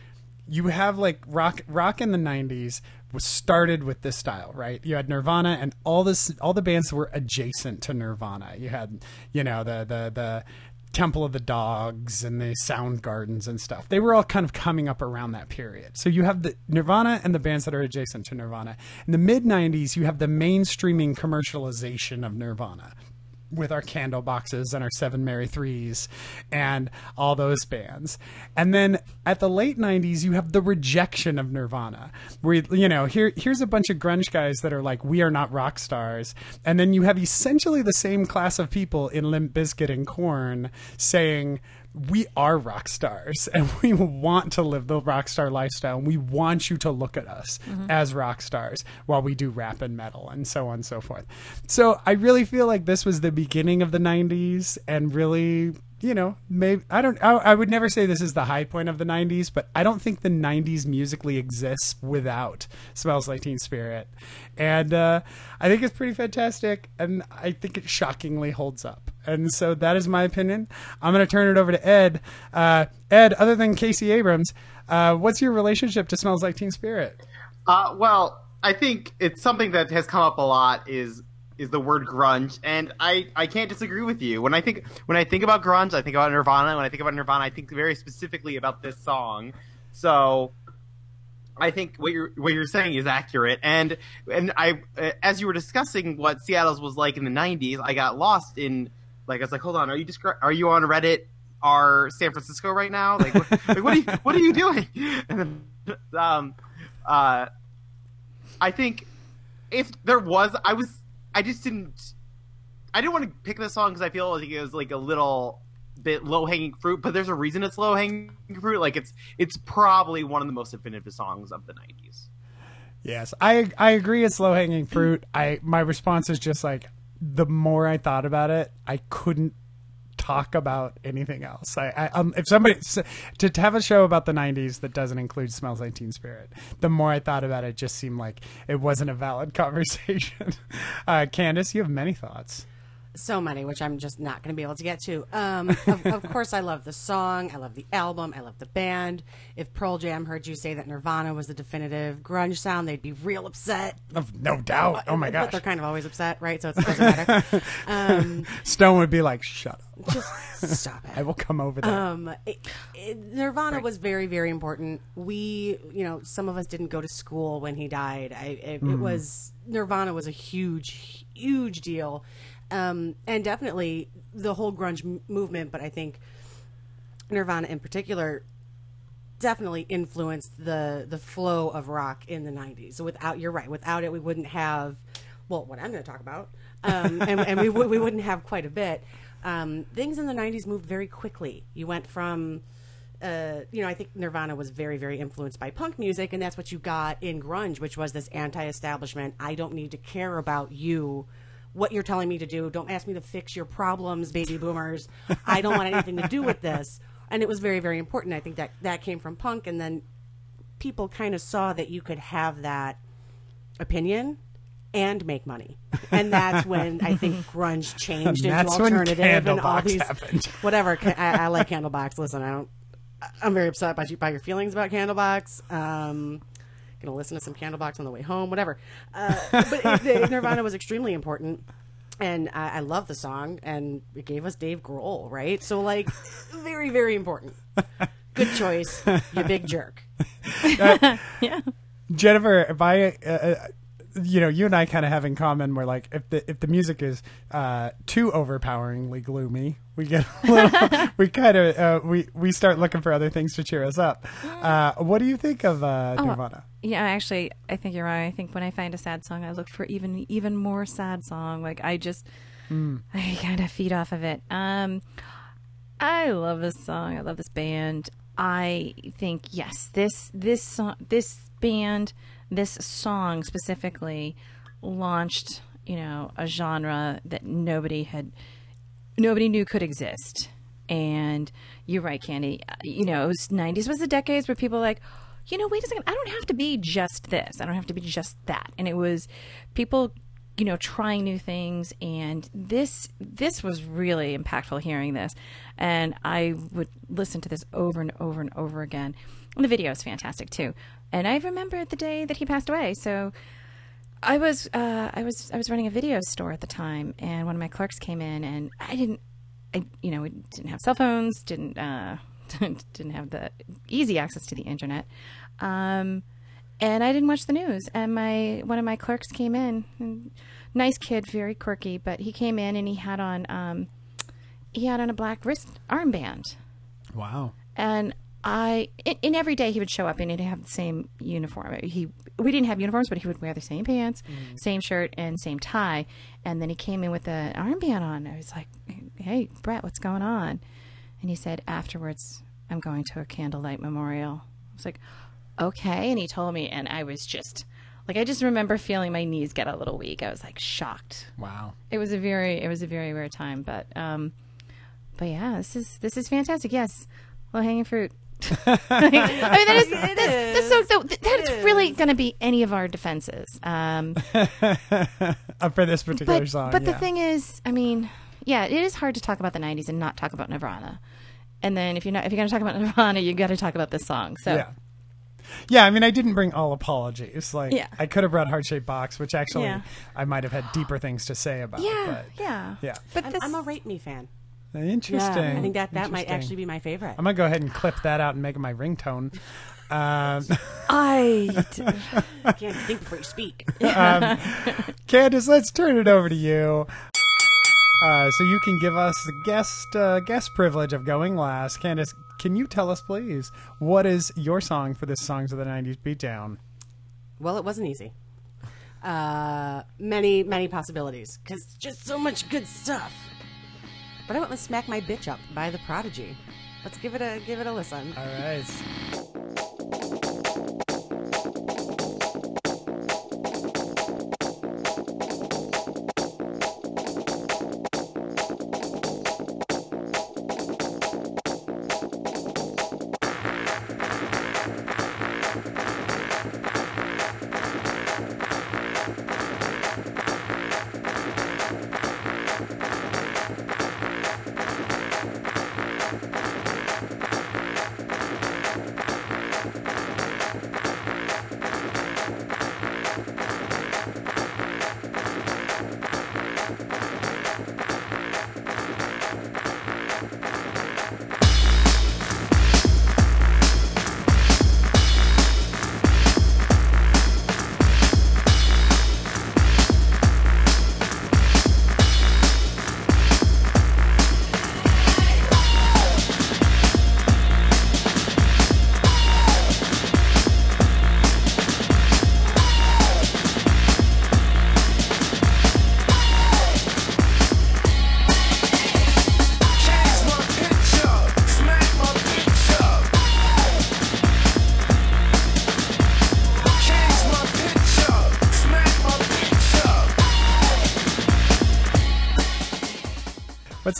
you have like rock rock in the 90s was started with this style right? You had nirvana and all this all the bands were adjacent to nirvana. You had you know the the the temple of the dogs and the Soundgardens and stuff. They were all kind of coming up around that period. So you have the nirvana and the bands that are adjacent to nirvana. In the mid 90s you have the mainstreaming commercialization of nirvana with our Candleboxes and our seven Mary threes and all those bands. And then at the late '90s, you have the rejection of Nirvana, where you know here here's a bunch of grunge guys that are like, we are not rock stars, and then you have essentially the same class of people in Limp Bizkit and Korn saying we are rock stars and we want to live the rock star lifestyle and we want you to look at us mm-hmm. as rock stars while we do rap and metal and so on and so forth. So I really feel like this was the beginning of the 90s and really you know, maybe I don't. I, I would never say this is the high point of the '90s, but I don't think the '90s musically exists without "Smells Like Teen Spirit," and uh, I think it's pretty fantastic, and I think it shockingly holds up. And so that is my opinion. I'm going to turn it over to Ed. Uh, Ed, other than Casey Abrams, uh, what's your relationship to "Smells Like Teen Spirit"? Uh, well, I think it's something that has come up a lot is is the word grunge, and I, I can't disagree with you. When I think when I think about grunge, I think about Nirvana. When I think about Nirvana, I think very specifically about this song. So I think what you're what you're saying is accurate, and and I uh, as you were discussing what Seattle's was like in the '90s, I got lost in like I was like, hold on, are you descri- are you on Reddit? Are San Francisco right now? Like, what, like, what are you what are you doing? And then, um, uh, I think if there was, I was, I just didn't, I didn't want to pick this song because I feel like it was like a little bit low hanging fruit. But there's a reason it's low hanging fruit. Like it's, it's probably one of the most definitive songs of the '90s. Yes, I I agree. It's low hanging fruit. I my response is just like the more I thought about it, I couldn't talk about anything else. I, I um, if somebody to, to have a show about the '90s that doesn't include "Smells Like Teen Spirit," the more I thought about it, it just seemed like it wasn't a valid conversation. uh, Candace, you have many thoughts. So many, which I'm just not going to be able to get to. Um, of, of course, I love the song. I love the album. I love the band. If Pearl Jam heard you say that Nirvana was the definitive grunge sound, they'd be real upset. Of no doubt. Oh my But gosh, they're kind of always upset, right? So it doesn't matter. um, Stone would be like, "Shut up! just stop it. I will come over there." Um, it, it, Nirvana was very, very important. We, you know, some of us didn't go to school when he died. I, it, it was Nirvana was a huge, huge deal, um, and definitely the whole grunge m- movement. But I think Nirvana in particular definitely influenced the the flow of rock in the 90s. So without you're right, without it we wouldn't have well, what I'm going to talk about. Um, and and we we wouldn't have quite a bit. Um, things in the 90s moved very quickly. You went from uh, you know, I think Nirvana was very, very influenced by punk music, and that's what you got in grunge, which was this anti-establishment. I don't need to care about you, what you're telling me to do. Don't ask me to fix your problems, baby boomers. I don't want anything to do with this. And it was very, very important. I think that that came from punk, and then people kind of saw that you could have that opinion and make money, and that's when I think grunge changed into alternative and all these happened. whatever. I, I like Candlebox. Listen, I don't. I'm very upset by, you, by your feelings about Candlebox. Um, gonna listen to some Candlebox on the way home. Whatever. Uh, but it, Nirvana was extremely important. And I, I love the song, and it gave us Dave Grohl, right? So, like, very, very important. Good choice, you big jerk. Yeah. Jennifer, if I, uh, uh, you know, you and I kind of have in common where like if the if the music is uh, too overpoweringly gloomy, we get a little, we kind of uh, we we start looking for other things to cheer us up. Uh, what do you think of uh, Nirvana? Yeah, actually, I think you're right. I think when I find a sad song, I look for even even more sad song. Like I just, I kind of feed off of it. Um, I love this song. I love this band. I think yes, this this song, this band, this song specifically launched, you know, a genre that nobody had nobody knew could exist. And you're right, Candy. Uh, You know, it was 90s was the decades where people like, you know, wait a second, I don't have to be just this. I don't have to be just that. And it was people, you know, trying new things. And this this was really impactful hearing this. And I would listen to this over and over and over again. And the video is fantastic too. And I remember the day that he passed away. So I was uh, I was I was running a video store at the time, and one of my clerks came in, and I didn't, I you know, we didn't have cell phones, didn't uh, didn't have the easy access to the internet, um, and I didn't watch the news. And my one of my clerks came in and nice kid, very quirky. But he came in and he had on um, he had on a black wrist armband, Wow. and I in, in every day he would show up and he'd have the same uniform. He we didn't have uniforms, but he would wear the same pants, same shirt, and same tie. And then he came in with an armband on. I was like, "Hey, Brett, what's going on?" And he said, "Afterwards, I'm going to a candlelight memorial." I was like, "Okay." And he told me, and I was just like, I just remember feeling my knees get a little weak. I was like shocked. Wow. It was a very, it was a very rare time, but um, but yeah, this is this is fantastic. Yes, low hanging fruit. I mean, that is, that's, that's so, so that's really going to be any of our defenses. Um, for this particular but song. but the thing is, I mean, yeah, it is hard to talk about the '90s and not talk about Nirvana. And then if you're not if you're going to talk about Nirvana, you got to talk about this song. So Yeah. Yeah, I mean, I didn't bring all apologies. Like, Yeah. I could have brought Heart Shaped Box, which actually Yeah. I might have had deeper things to say about. yeah, but, yeah, yeah. But I'm, this, I'm a Rape Me fan. Interesting. Yeah, I think that that might actually be my favorite. I'm gonna go ahead and clip that out and make it my ringtone. Um, I can't think before you speak. Candace, let's turn it over to you. Uh, so you can give us the guest uh, guest privilege of going last. Candace, can you tell us, please, what is your song for this Songs of the '90s beatdown? Well, it wasn't easy. Uh, many, many possibilities because just so much good stuff. But I went with "Smack My Bitch Up" by The Prodigy. Let's give it a give it a listen. All right.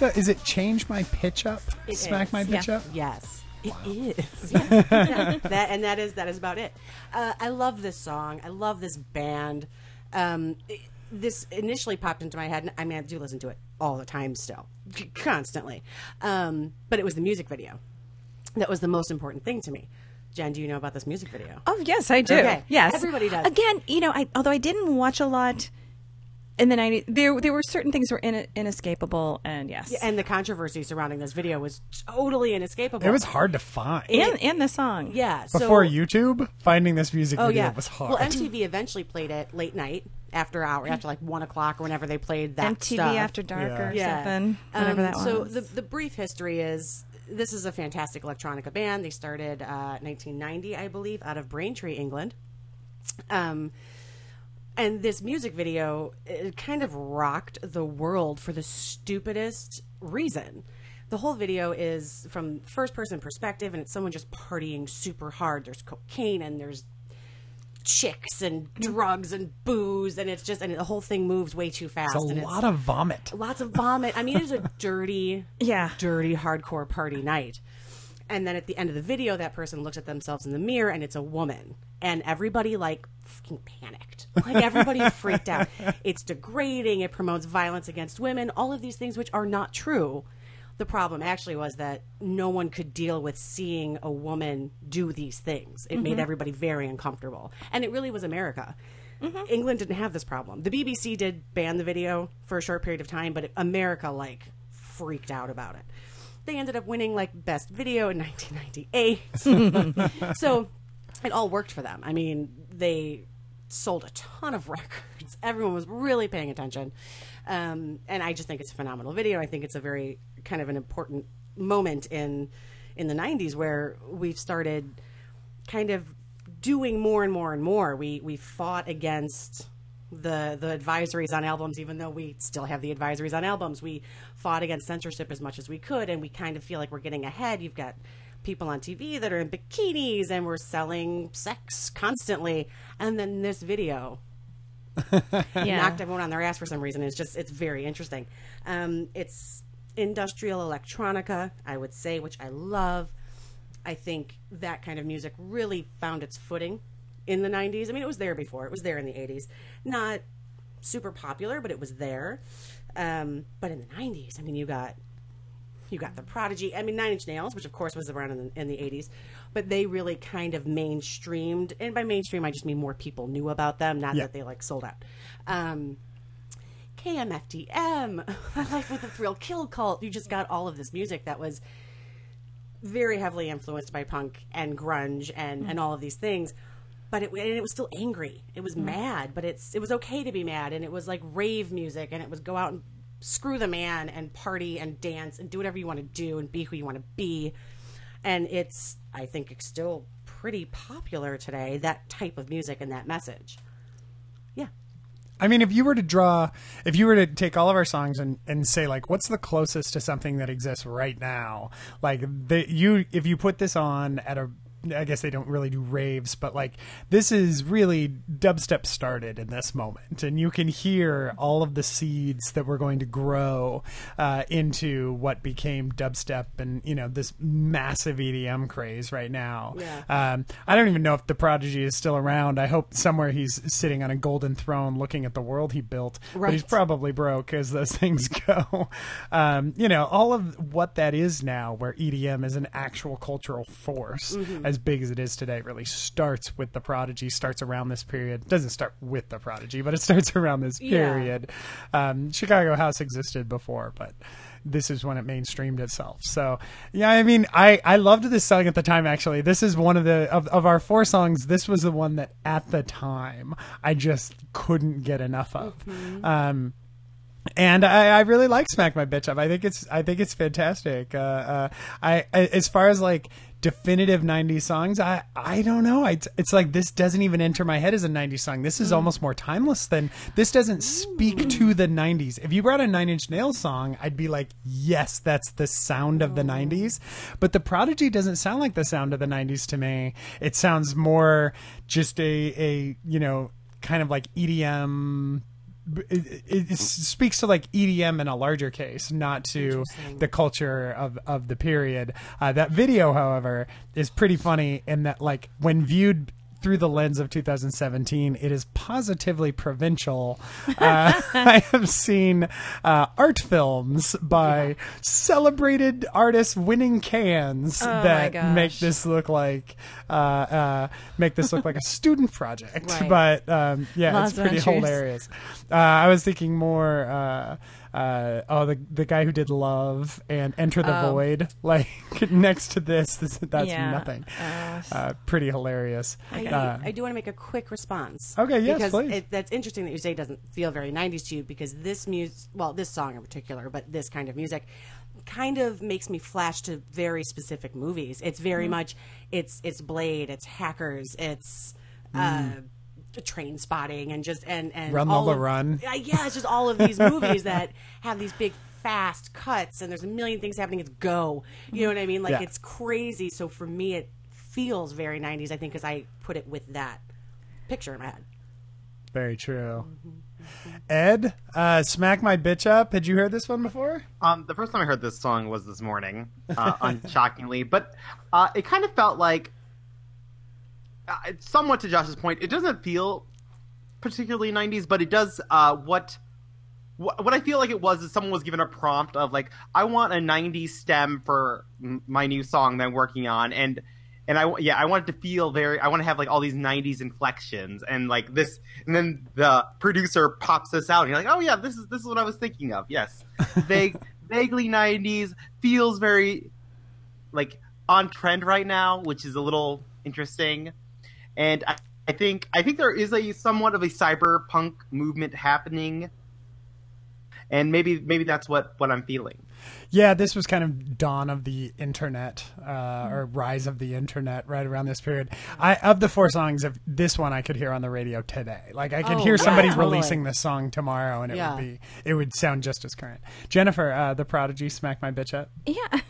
What's that? Is it change my pitch up? It Smack is. my pitch Yeah. up? Yes, it is. Yeah. Yeah. That and that is that is about it. Uh, I love this song. I love this band. Um, it- this initially popped into my head. and I mean, I do listen to it all the time, still, constantly. Um, but it was the music video that was the most important thing to me. Jen, do you know about this music video? Oh yes, I do. Okay. Yes, Everybody does. Again, you know, I although I didn't watch a lot in the '90s, there there were certain things were in, inescapable, and yes, And the controversy surrounding this video was totally inescapable. It was hard to find. and and the song. yeah. Before so, YouTube, finding this music Oh video yeah, was hard. Well, MTV eventually played it late night after hour, after like one o'clock or whenever they played that MTV stuff. After Dark Yeah. or yeah. something, whatever Um, that was. So the the brief history is this is a fantastic electronica band. They started uh, 1990, I believe, out of Braintree, England. Um, and this music video it kind of rocked the world for the stupidest reason. The whole video is from first person perspective, and it's someone just partying super hard. There's cocaine and there's chicks and drugs and booze, and it's just and the whole thing moves way too fast. It's a lot of vomit. lots of vomit. I mean, it is a dirty, Yeah. dirty hardcore party night. And then at the end of the video, that person looks at themselves in the mirror, and it's a woman, and everybody like fucking panicked. Like everybody freaked out. It's degrading. It promotes violence against women. All of these things, which are not true. The problem actually was that no one could deal with seeing a woman do these things. It made mm-hmm. everybody very uncomfortable, and it really was America. Mm-hmm. England didn't have this problem. The BBC did ban the video for a short period of time, but America like freaked out about it. They ended up winning like best video in 1998. so it all worked for them. I mean, they sold a ton of records. Everyone was really paying attention, um, and I just think it's a phenomenal video. I think it's a very kind of an important moment in in the '90s where we've started kind of doing more and more and more. We we fought against the the advisories on albums, even though we still have the advisories on albums. We fought against censorship as much as we could, and we kind of feel like we're getting ahead. You've got people on TV that are in bikinis, and we're selling sex constantly. And then this video Yeah. knocked everyone on their ass for some reason. It's just it's very interesting. Um, it's industrial electronica, I would say, which I love. I think that kind of music really found its footing in the 90s. I mean, it was there before. It was there in the 80s. Not super popular, but it was there. Um, but in the 90s, I mean, you got you got the Prodigy. I mean, Nine Inch Nails, which of course was around in the, in the 80s, but they really kind of mainstreamed. And by mainstream, I just mean more people knew about them, not Yeah. that they like sold out. Um, KMFDM, Life with a Thrill Kill Kult. You just got all of this music that was very heavily influenced by punk and grunge and, and all of these things. But it, and it was still angry. It was mad, but it's it was okay to be mad, and it was like rave music, and it was go out and screw the man and party and dance and do whatever you want to do and be who you want to be. And it's I think it's still pretty popular today. That type of music and that message. Yeah. I mean, if you were to draw, if you were to take all of our songs and, and say like, what's the closest to something that exists right now? Like, the, you, if you put this on at a, I guess they don't really do raves, but like this is really dubstep started in this moment, and you can hear all of the seeds that were going to grow uh, into what became dubstep, and you know this massive EDM craze right now. Yeah. Um, I don't even know if the prodigy is still around. I hope somewhere he's sitting on a golden throne looking at the world he built. But he's probably broke as those things go. Um, you know, all of what that is now, where EDM is an actual cultural force, as big as it is today, really starts with the prodigy, starts around this period. doesn't start with the prodigy, but it starts around this Yeah. period. Um, Chicago House existed before, but this is when it mainstreamed itself. So yeah, I mean, I I loved this song at the time. Actually, this is one of the of, of our four songs. This was the one that at the time I just couldn't get enough of. Um, and I, I really like Smack My Bitch Up. I think it's I think it's fantastic. Uh, uh, I, I as far as like definitive '90s songs, I I don't know. I, it's like this doesn't even enter my head as a '90s song. This is hmm. almost more timeless than this. Doesn't speak hmm. to the '90s. If you brought a Nine Inch Nails song, I'd be like, yes, that's the sound of the '90s. But the Prodigy doesn't sound like the sound of the '90s to me. It sounds more just a a you know kind of like EDM it, it, it speaks to like EDM in a larger case, not to the culture of, of the period. Uh, that video, however, is pretty funny in that, like, when viewed through the lens of 2017, it is positively provincial. Uh, I have seen uh, art films by celebrated artists winning Cannes Oh that make this look like uh, uh, make this look like a student project. Right. But um, yeah, Lots it's pretty hilarious. Uh, I was thinking more. Uh, oh, the the guy who did Love and Enter the Oh. Void, like next to this, this that's Yeah. nothing. Uh, Uh, pretty hilarious. I, Uh, I do want to make a quick response. Okay, yes, because please. It, that's interesting that you say it doesn't feel very 90s to you because this music, well, this song in particular, but this kind of music kind of makes me flash to very specific movies. It's very Mm-hmm. much, it's it's Blade, it's Hackers, it's uh, The Trainspotting, and just and and. Run, all Lola, of- Run. Uh, yeah, it's just all of these movies that have these big fast cuts and there's a million things happening. It's go, you know what I mean? Like Yeah. it's crazy. So for me, it feels very 90s. I think because I put it with that picture in my head. Very true. Ed, uh, smack my bitch up. Had you heard this one before? Um, the first time I heard this song was this morning, uh, unshockingly, but uh, it kind of felt like, uh, it's somewhat to Josh's point, it doesn't feel particularly 90s, but it does uh, what. What what I feel like it was is someone was given a prompt of like I want a 90s stem for my new song that I'm working on and and I yeah I want it to feel very I want to have like all these 90s inflections and like this and then the producer pops this out and you're like oh yeah this is this is what I was thinking of yes vague vaguely 90s feels very like on trend right now which is a little interesting and I I think I think there is a somewhat of a cyberpunk movement happening, and maybe maybe that's what what I'm feeling. Yeah, this was kind of dawn of the internet, uh, or rise of the internet, right around this period. I of the four songs, of this one I could hear on the radio today. Like I could Oh, hear somebody yeah, totally. releasing this song tomorrow, and it Yeah. would be it would sound just as current. Jennifer, uh, the Prodigy, "Smack My Bitch Up." Yeah.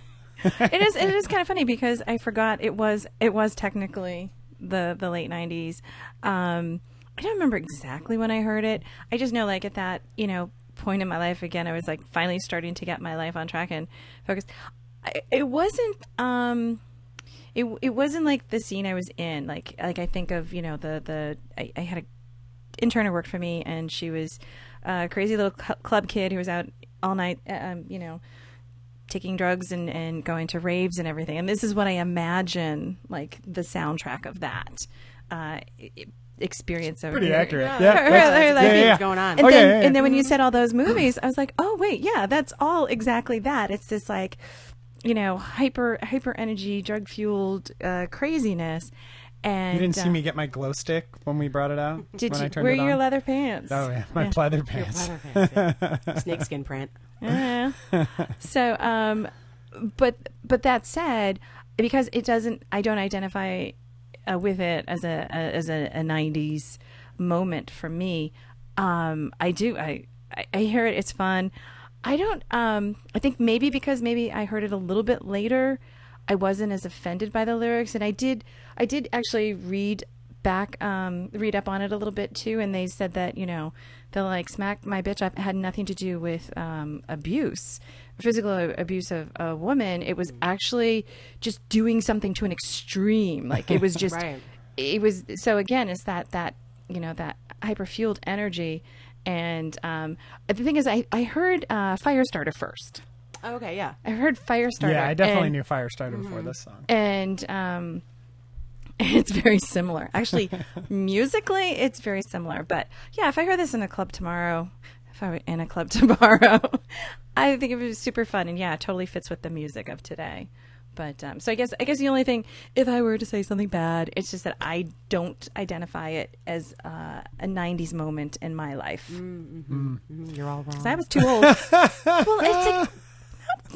it is it is kind of funny because I forgot it was it was technically the the late 90s. Um I don't remember exactly when I heard it. I just know like at that, you know, point in my life again I was like finally starting to get my life on track and focused. It wasn't um it it wasn't like the scene I was in. Like like I think of, you know, the the I, I had a intern who worked for me, and she was a crazy little cl- club kid who was out all night, um, you know, taking drugs and, and going to raves and everything. And this is what I imagine, like the soundtrack of that uh, i- i- experience. over Pretty here. accurate. Yeah. Yeah, Her- that's- her, like, yeah, yeah, yeah. going on. And Oh, yeah, then, yeah, yeah. and then when you said all those movies, I was like, oh wait, yeah, that's all exactly that. It's this like, you know, hyper hyper energy, drug fueled uh, craziness. And You didn't see uh, me get my glow stick when we brought it out. Did when I you turned wear it your on? leather pants? Oh yeah, my Yeah. pleather pants. Snakeskin print. Yeah. so, um, but but that said, because it doesn't, I don't identify uh, with it as a, a as a, a '90s moment for me. Um, I do. I, I I hear it. It's fun. I don't. Um, I think maybe because maybe I heard it a little bit later, I wasn't as offended by the lyrics, and I did. I did actually read back um, read up on it a little bit too, and they said that you know the like smack my bitch up had nothing to do with um, abuse, physical abuse of a woman. It was actually just doing something to an extreme. Like it was just Right. it was so again it's that that you know that hyper fueled energy. And um, the thing is, I, I heard uh, Firestarter first. Oh, okay, yeah. I heard Firestarter. Yeah, I definitely and- knew Firestarter before this song. and um, it's very similar. Actually, musically, it's very similar. But yeah, if I heard this in a club tomorrow, if I were in a club tomorrow, I think it would be super fun. And yeah, it totally fits with the music of today. But um, so I guess I guess the only thing, if I were to say something bad, it's just that I don't identify it as uh, a '90s moment in my life. You're all wrong. 'Cause I was too old. well, it's like not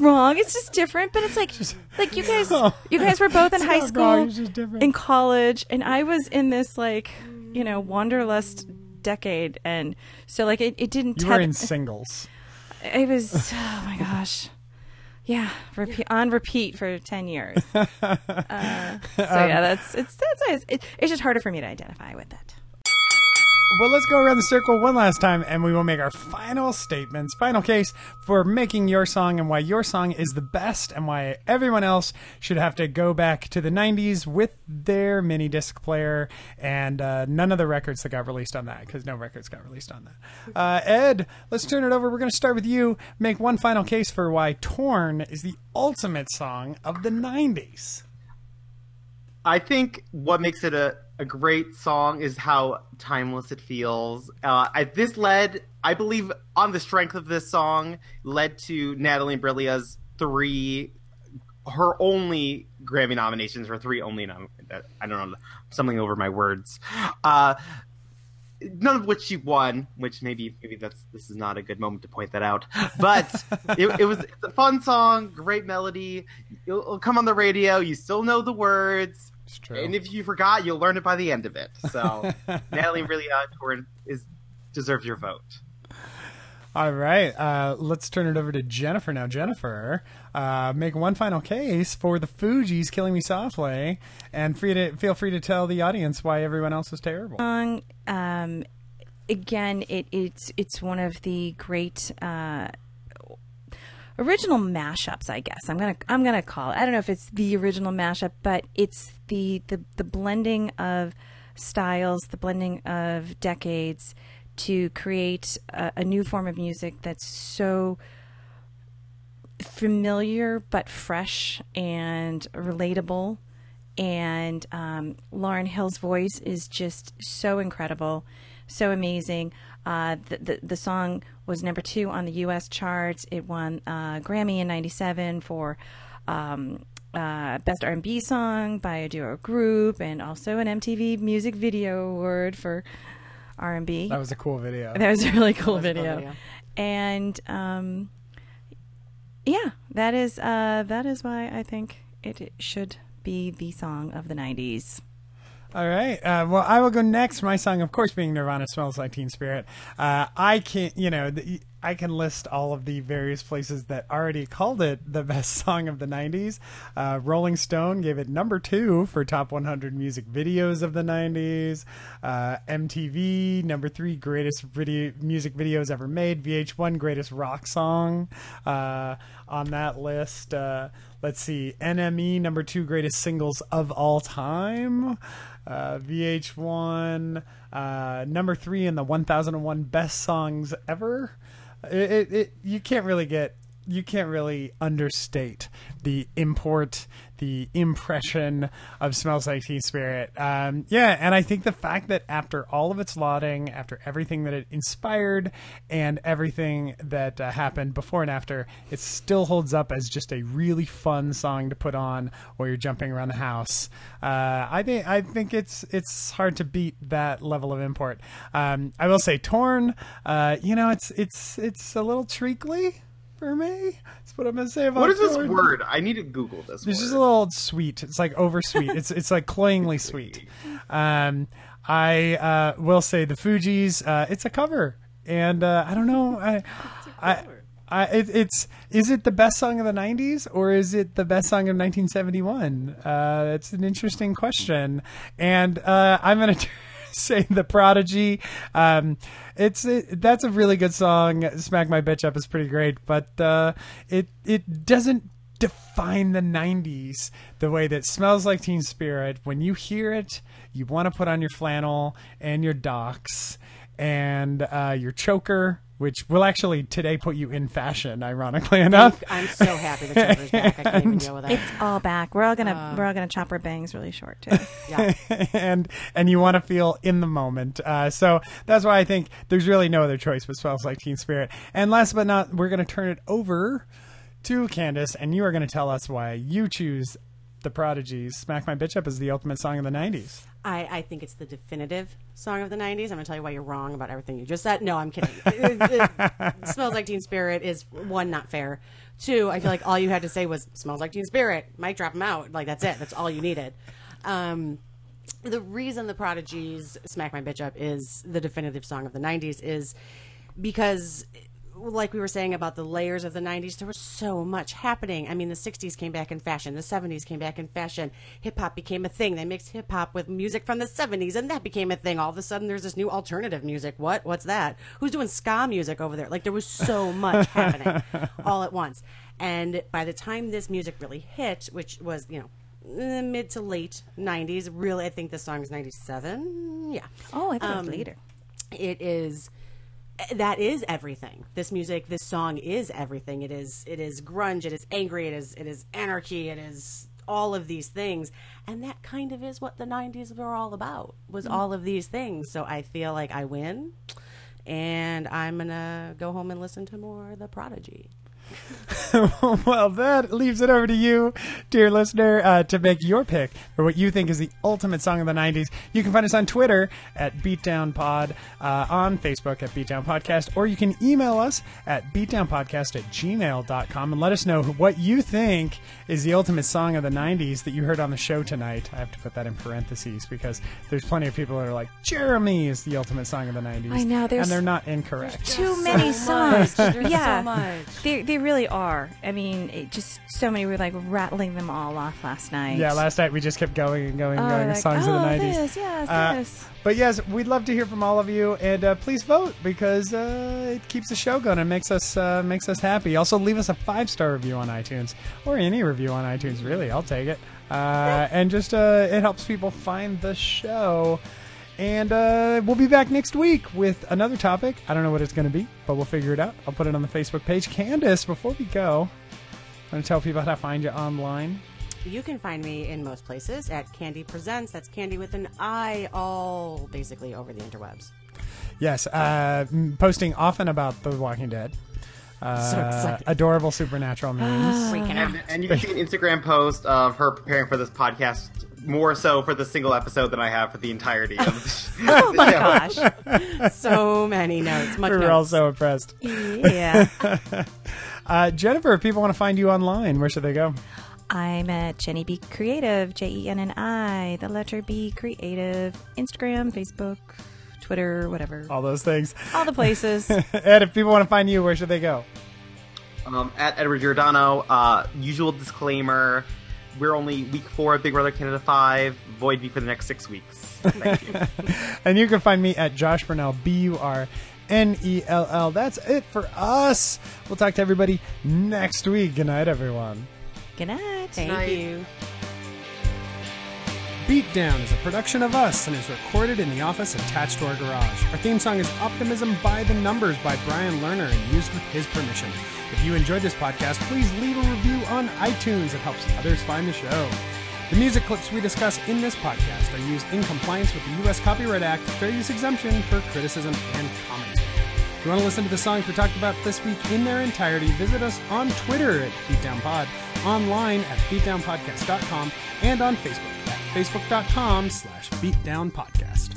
wrong. It's just different. But it's like like you guys you guys were both in high school, wrong, it's just different. in college, and I was in this like you know wanderlust decade, and so like it, it didn't. You tether- were in singles. it was oh my gosh. Yeah, repeat, on repeat for ten years. Uh, so yeah, that's it's that's it's, it's just harder for me to identify with it. Well, let's go around the circle one last time, and we will make our final statements, final case for making your song and why your song is the best, and why everyone else should have to go back to the '90s with their mini disc player and uh, none of the records that got released on that, because no records got released on that. Uh, Ed, let's turn it over. We're going to start with you. Make one final case for why "Torn" is the ultimate song of the '90s. I think what makes it a, a great song is how timeless it feels. Uh, I, this led, I believe, on the strength of this song, led to Natalie Imbruglia's three, her only Grammy nominations, or three only. Nom- I don't know, something over my words. Uh, none of which she won, which maybe maybe that's this is not a good moment to point that out. But it, it was it's a fun song, great melody. It'll, it'll come on the radio. You still know the words, It's true. and if you forgot, you'll learn it by the end of it. So Natalie really uh, Torn is deserves your vote. All right, uh, let's turn it over to Jennifer now. Jennifer, uh, make one final case for the Fugees "Killing Me Softly," and free to feel free to tell the audience why everyone else is terrible. song um, again it, it's it's one of the great uh, original mashups i guess i'm gonna i'm gonna call it i don't know if it's the original mashup but it's the the, the blending of styles the blending of decades to create a, a new form of music that's so familiar but fresh and relatable. And um, Lauryn Hill's voice is just so incredible, so amazing. Uh, the, the the song was number two on the U.S. charts. It won uh, Grammy in '97 for um, uh, best R&B song by a duo group, and also an MTV Music Video Award for R&B. That was a cool video. That was a really cool was a cool video. video. And um, yeah, that is uh, that is why I think it should be the song of the '90s. All right. Uh, well, I will go next. My song, of course, being Nirvana "Smells Like Teen Spirit." Uh, I can, you know, the, I can list all of the various places that already called it the best song of the '90s. Uh, Rolling Stone gave it number two for top 100 music videos of the '90s. Uh, MTV number three greatest video, music videos ever made. VH1 greatest rock song uh, on that list. Let's see, NME number two greatest singles of all time. Uh, VH1 uh, number three in the 1001 best songs ever. It, it, it you can't really get you can't really understate the import, the impression of "Smells Like Teen Spirit." Um, yeah, and I think the fact that after all of its lauding, after everything that it inspired, and everything that uh, happened before and after, it still holds up as just a really fun song to put on while you're jumping around the house. Uh, I think I think it's it's hard to beat that level of import. Um, I will say, "Torn," uh, you know, it's it's it's a little treacly for me. That's what I'm gonna say about What is this Torn. word? I need to Google this. It's word. just a little sweet. It's like oversweet. it's it's like cloyingly sweet. Um, I uh, will say the Fugees. Uh, it's a cover, and uh, I don't know. I, I, I it, it's is it the best song of the '90s or is it the best song of 1971? Uh, that's an interesting question, and uh, I'm gonna. say the prodigy. Um it's it, that's a really good song. Smack my bitch up is pretty great but uh it it doesn't define the 90s the way that smells like teen spirit. When you hear it you want to put on your flannel and your Docs and uh, your choker which will actually today put you in fashion ironically enough I'm so happy the Joker's back. I can't even deal with that. It's all back. We're all gonna Uh. we're all gonna chop our bangs really short too. Yeah. and and you want to feel in the moment. Uh, so that's why I think there's really no other choice but smells like Teen Spirit. And last but not, we're going to turn it over to Candace, and you are going to tell us why you choose the Prodigy's "Smack My Bitch Up" is the ultimate song of the '90s. I, I think it's the definitive song of the 90s. I'm going to tell you why you're wrong about everything you just said. No, I'm kidding. It- it- smells like Teen Spirit is one, not fair. Two, I feel like all you had to say was smells like Teen Spirit. Might drop them out. Like that's it. That's all you needed. Um, the reason the Prodigies "Smack My Bitch Up" is the definitive song of the '90s is because, like we were saying about the layers of the '90s, there was so much happening. I mean, the '60s came back in fashion, the '70s came back in fashion. Hip hop became a thing. They mixed hip hop with music from the '70s, and that became a thing. All of a sudden, there's this new alternative music. What? What's that? Who's doing ska music over there? Like there was so much happening all at once. And by the time this music really hit, which was you know eh, mid to late 90s really i think this song is 97 yeah Oh, I thought it Um, was later. it is that is everything. This music this song is everything. It is it is grunge it is angry it is it is anarchy it is all of these things. And that kind of is what the 90s were all about was mm. all of these things. So i feel like i win and i'm gonna go home and listen to more the prodigy well, that leaves it over to you, dear listener, uh, to make your pick for what you think is the ultimate song of the 90s. You can find us on Twitter at BeatdownPod, uh, on Facebook at Beatdown Podcast, or you can email us at beatdownpodcast at gmail.com and let us know what you think is the ultimate song of the 90s that you heard on the show tonight. I have to put that in parentheses because there's plenty of people that are like, Jeremy is the ultimate song of the 90s. I know, there's And they're not incorrect. Too many songs. There's yeah, so much. They they really are. I mean, it just so many. We were like rattling them all off last night. Yeah, last night we just kept going and going and Oh, going like, songs oh, of the 90s. This, yes, Uh, this. But yes, we'd love to hear from all of you, and uh, please vote because uh, it keeps the show going and makes us uh, makes us happy. Also, leave us a five star review on iTunes or any review on iTunes. Really, I'll take it. Uh, and just uh, it helps people find the show. And uh, we'll be back next week with another topic. I don't know what it's going to be, but we'll figure it out. I'll put it on the Facebook page. Candace, before we go, want to tell people how to find you online. You can find me in most places at Candy Presents. That's Candy with an I, all basically over the interwebs. Yes, uh, posting often about The Walking Dead. uh, So excited. adorable supernatural memes. Freaking out. And, and you can see an Instagram post of her preparing for this podcast more so for the single episode than I have for the entirety of the Oh my show. gosh. so many notes. Much We're notes. all so impressed. Yeah. Uh, Jennifer, if people want to find you online, where should they go? I'm at Jenny B Creative, J E N N I, the letter B Creative, Instagram, Facebook, Twitter, whatever. All those things. All the places. Ed, if people want to find you, where should they go? Um, at Edward Giordano, uh, usual disclaimer: we're only week four of Big Brother Canada Five. Void me for the next six weeks. Thank you. And you can find me at Josh Burnell, B U R N E L L. That's it for us. We'll talk to everybody next week. Good night, everyone. Good night. Thank Night. you. Beatdown is a production of us and is recorded in the office attached to our garage. Our theme song is Optimism by the Numbers by Brian Lerner and used with his permission. If you enjoyed this podcast, please leave a review on iTunes. It helps others find the show. The music clips we discuss in this podcast are used in compliance with the U.S. Copyright Act fair use exemption for criticism and commentary. If you want to listen to the songs we talked about this week in their entirety, visit us on Twitter at BeatdownPod, online at BeatdownPodcast.com, and on Facebook Facebook.com slash BeatdownPodcast.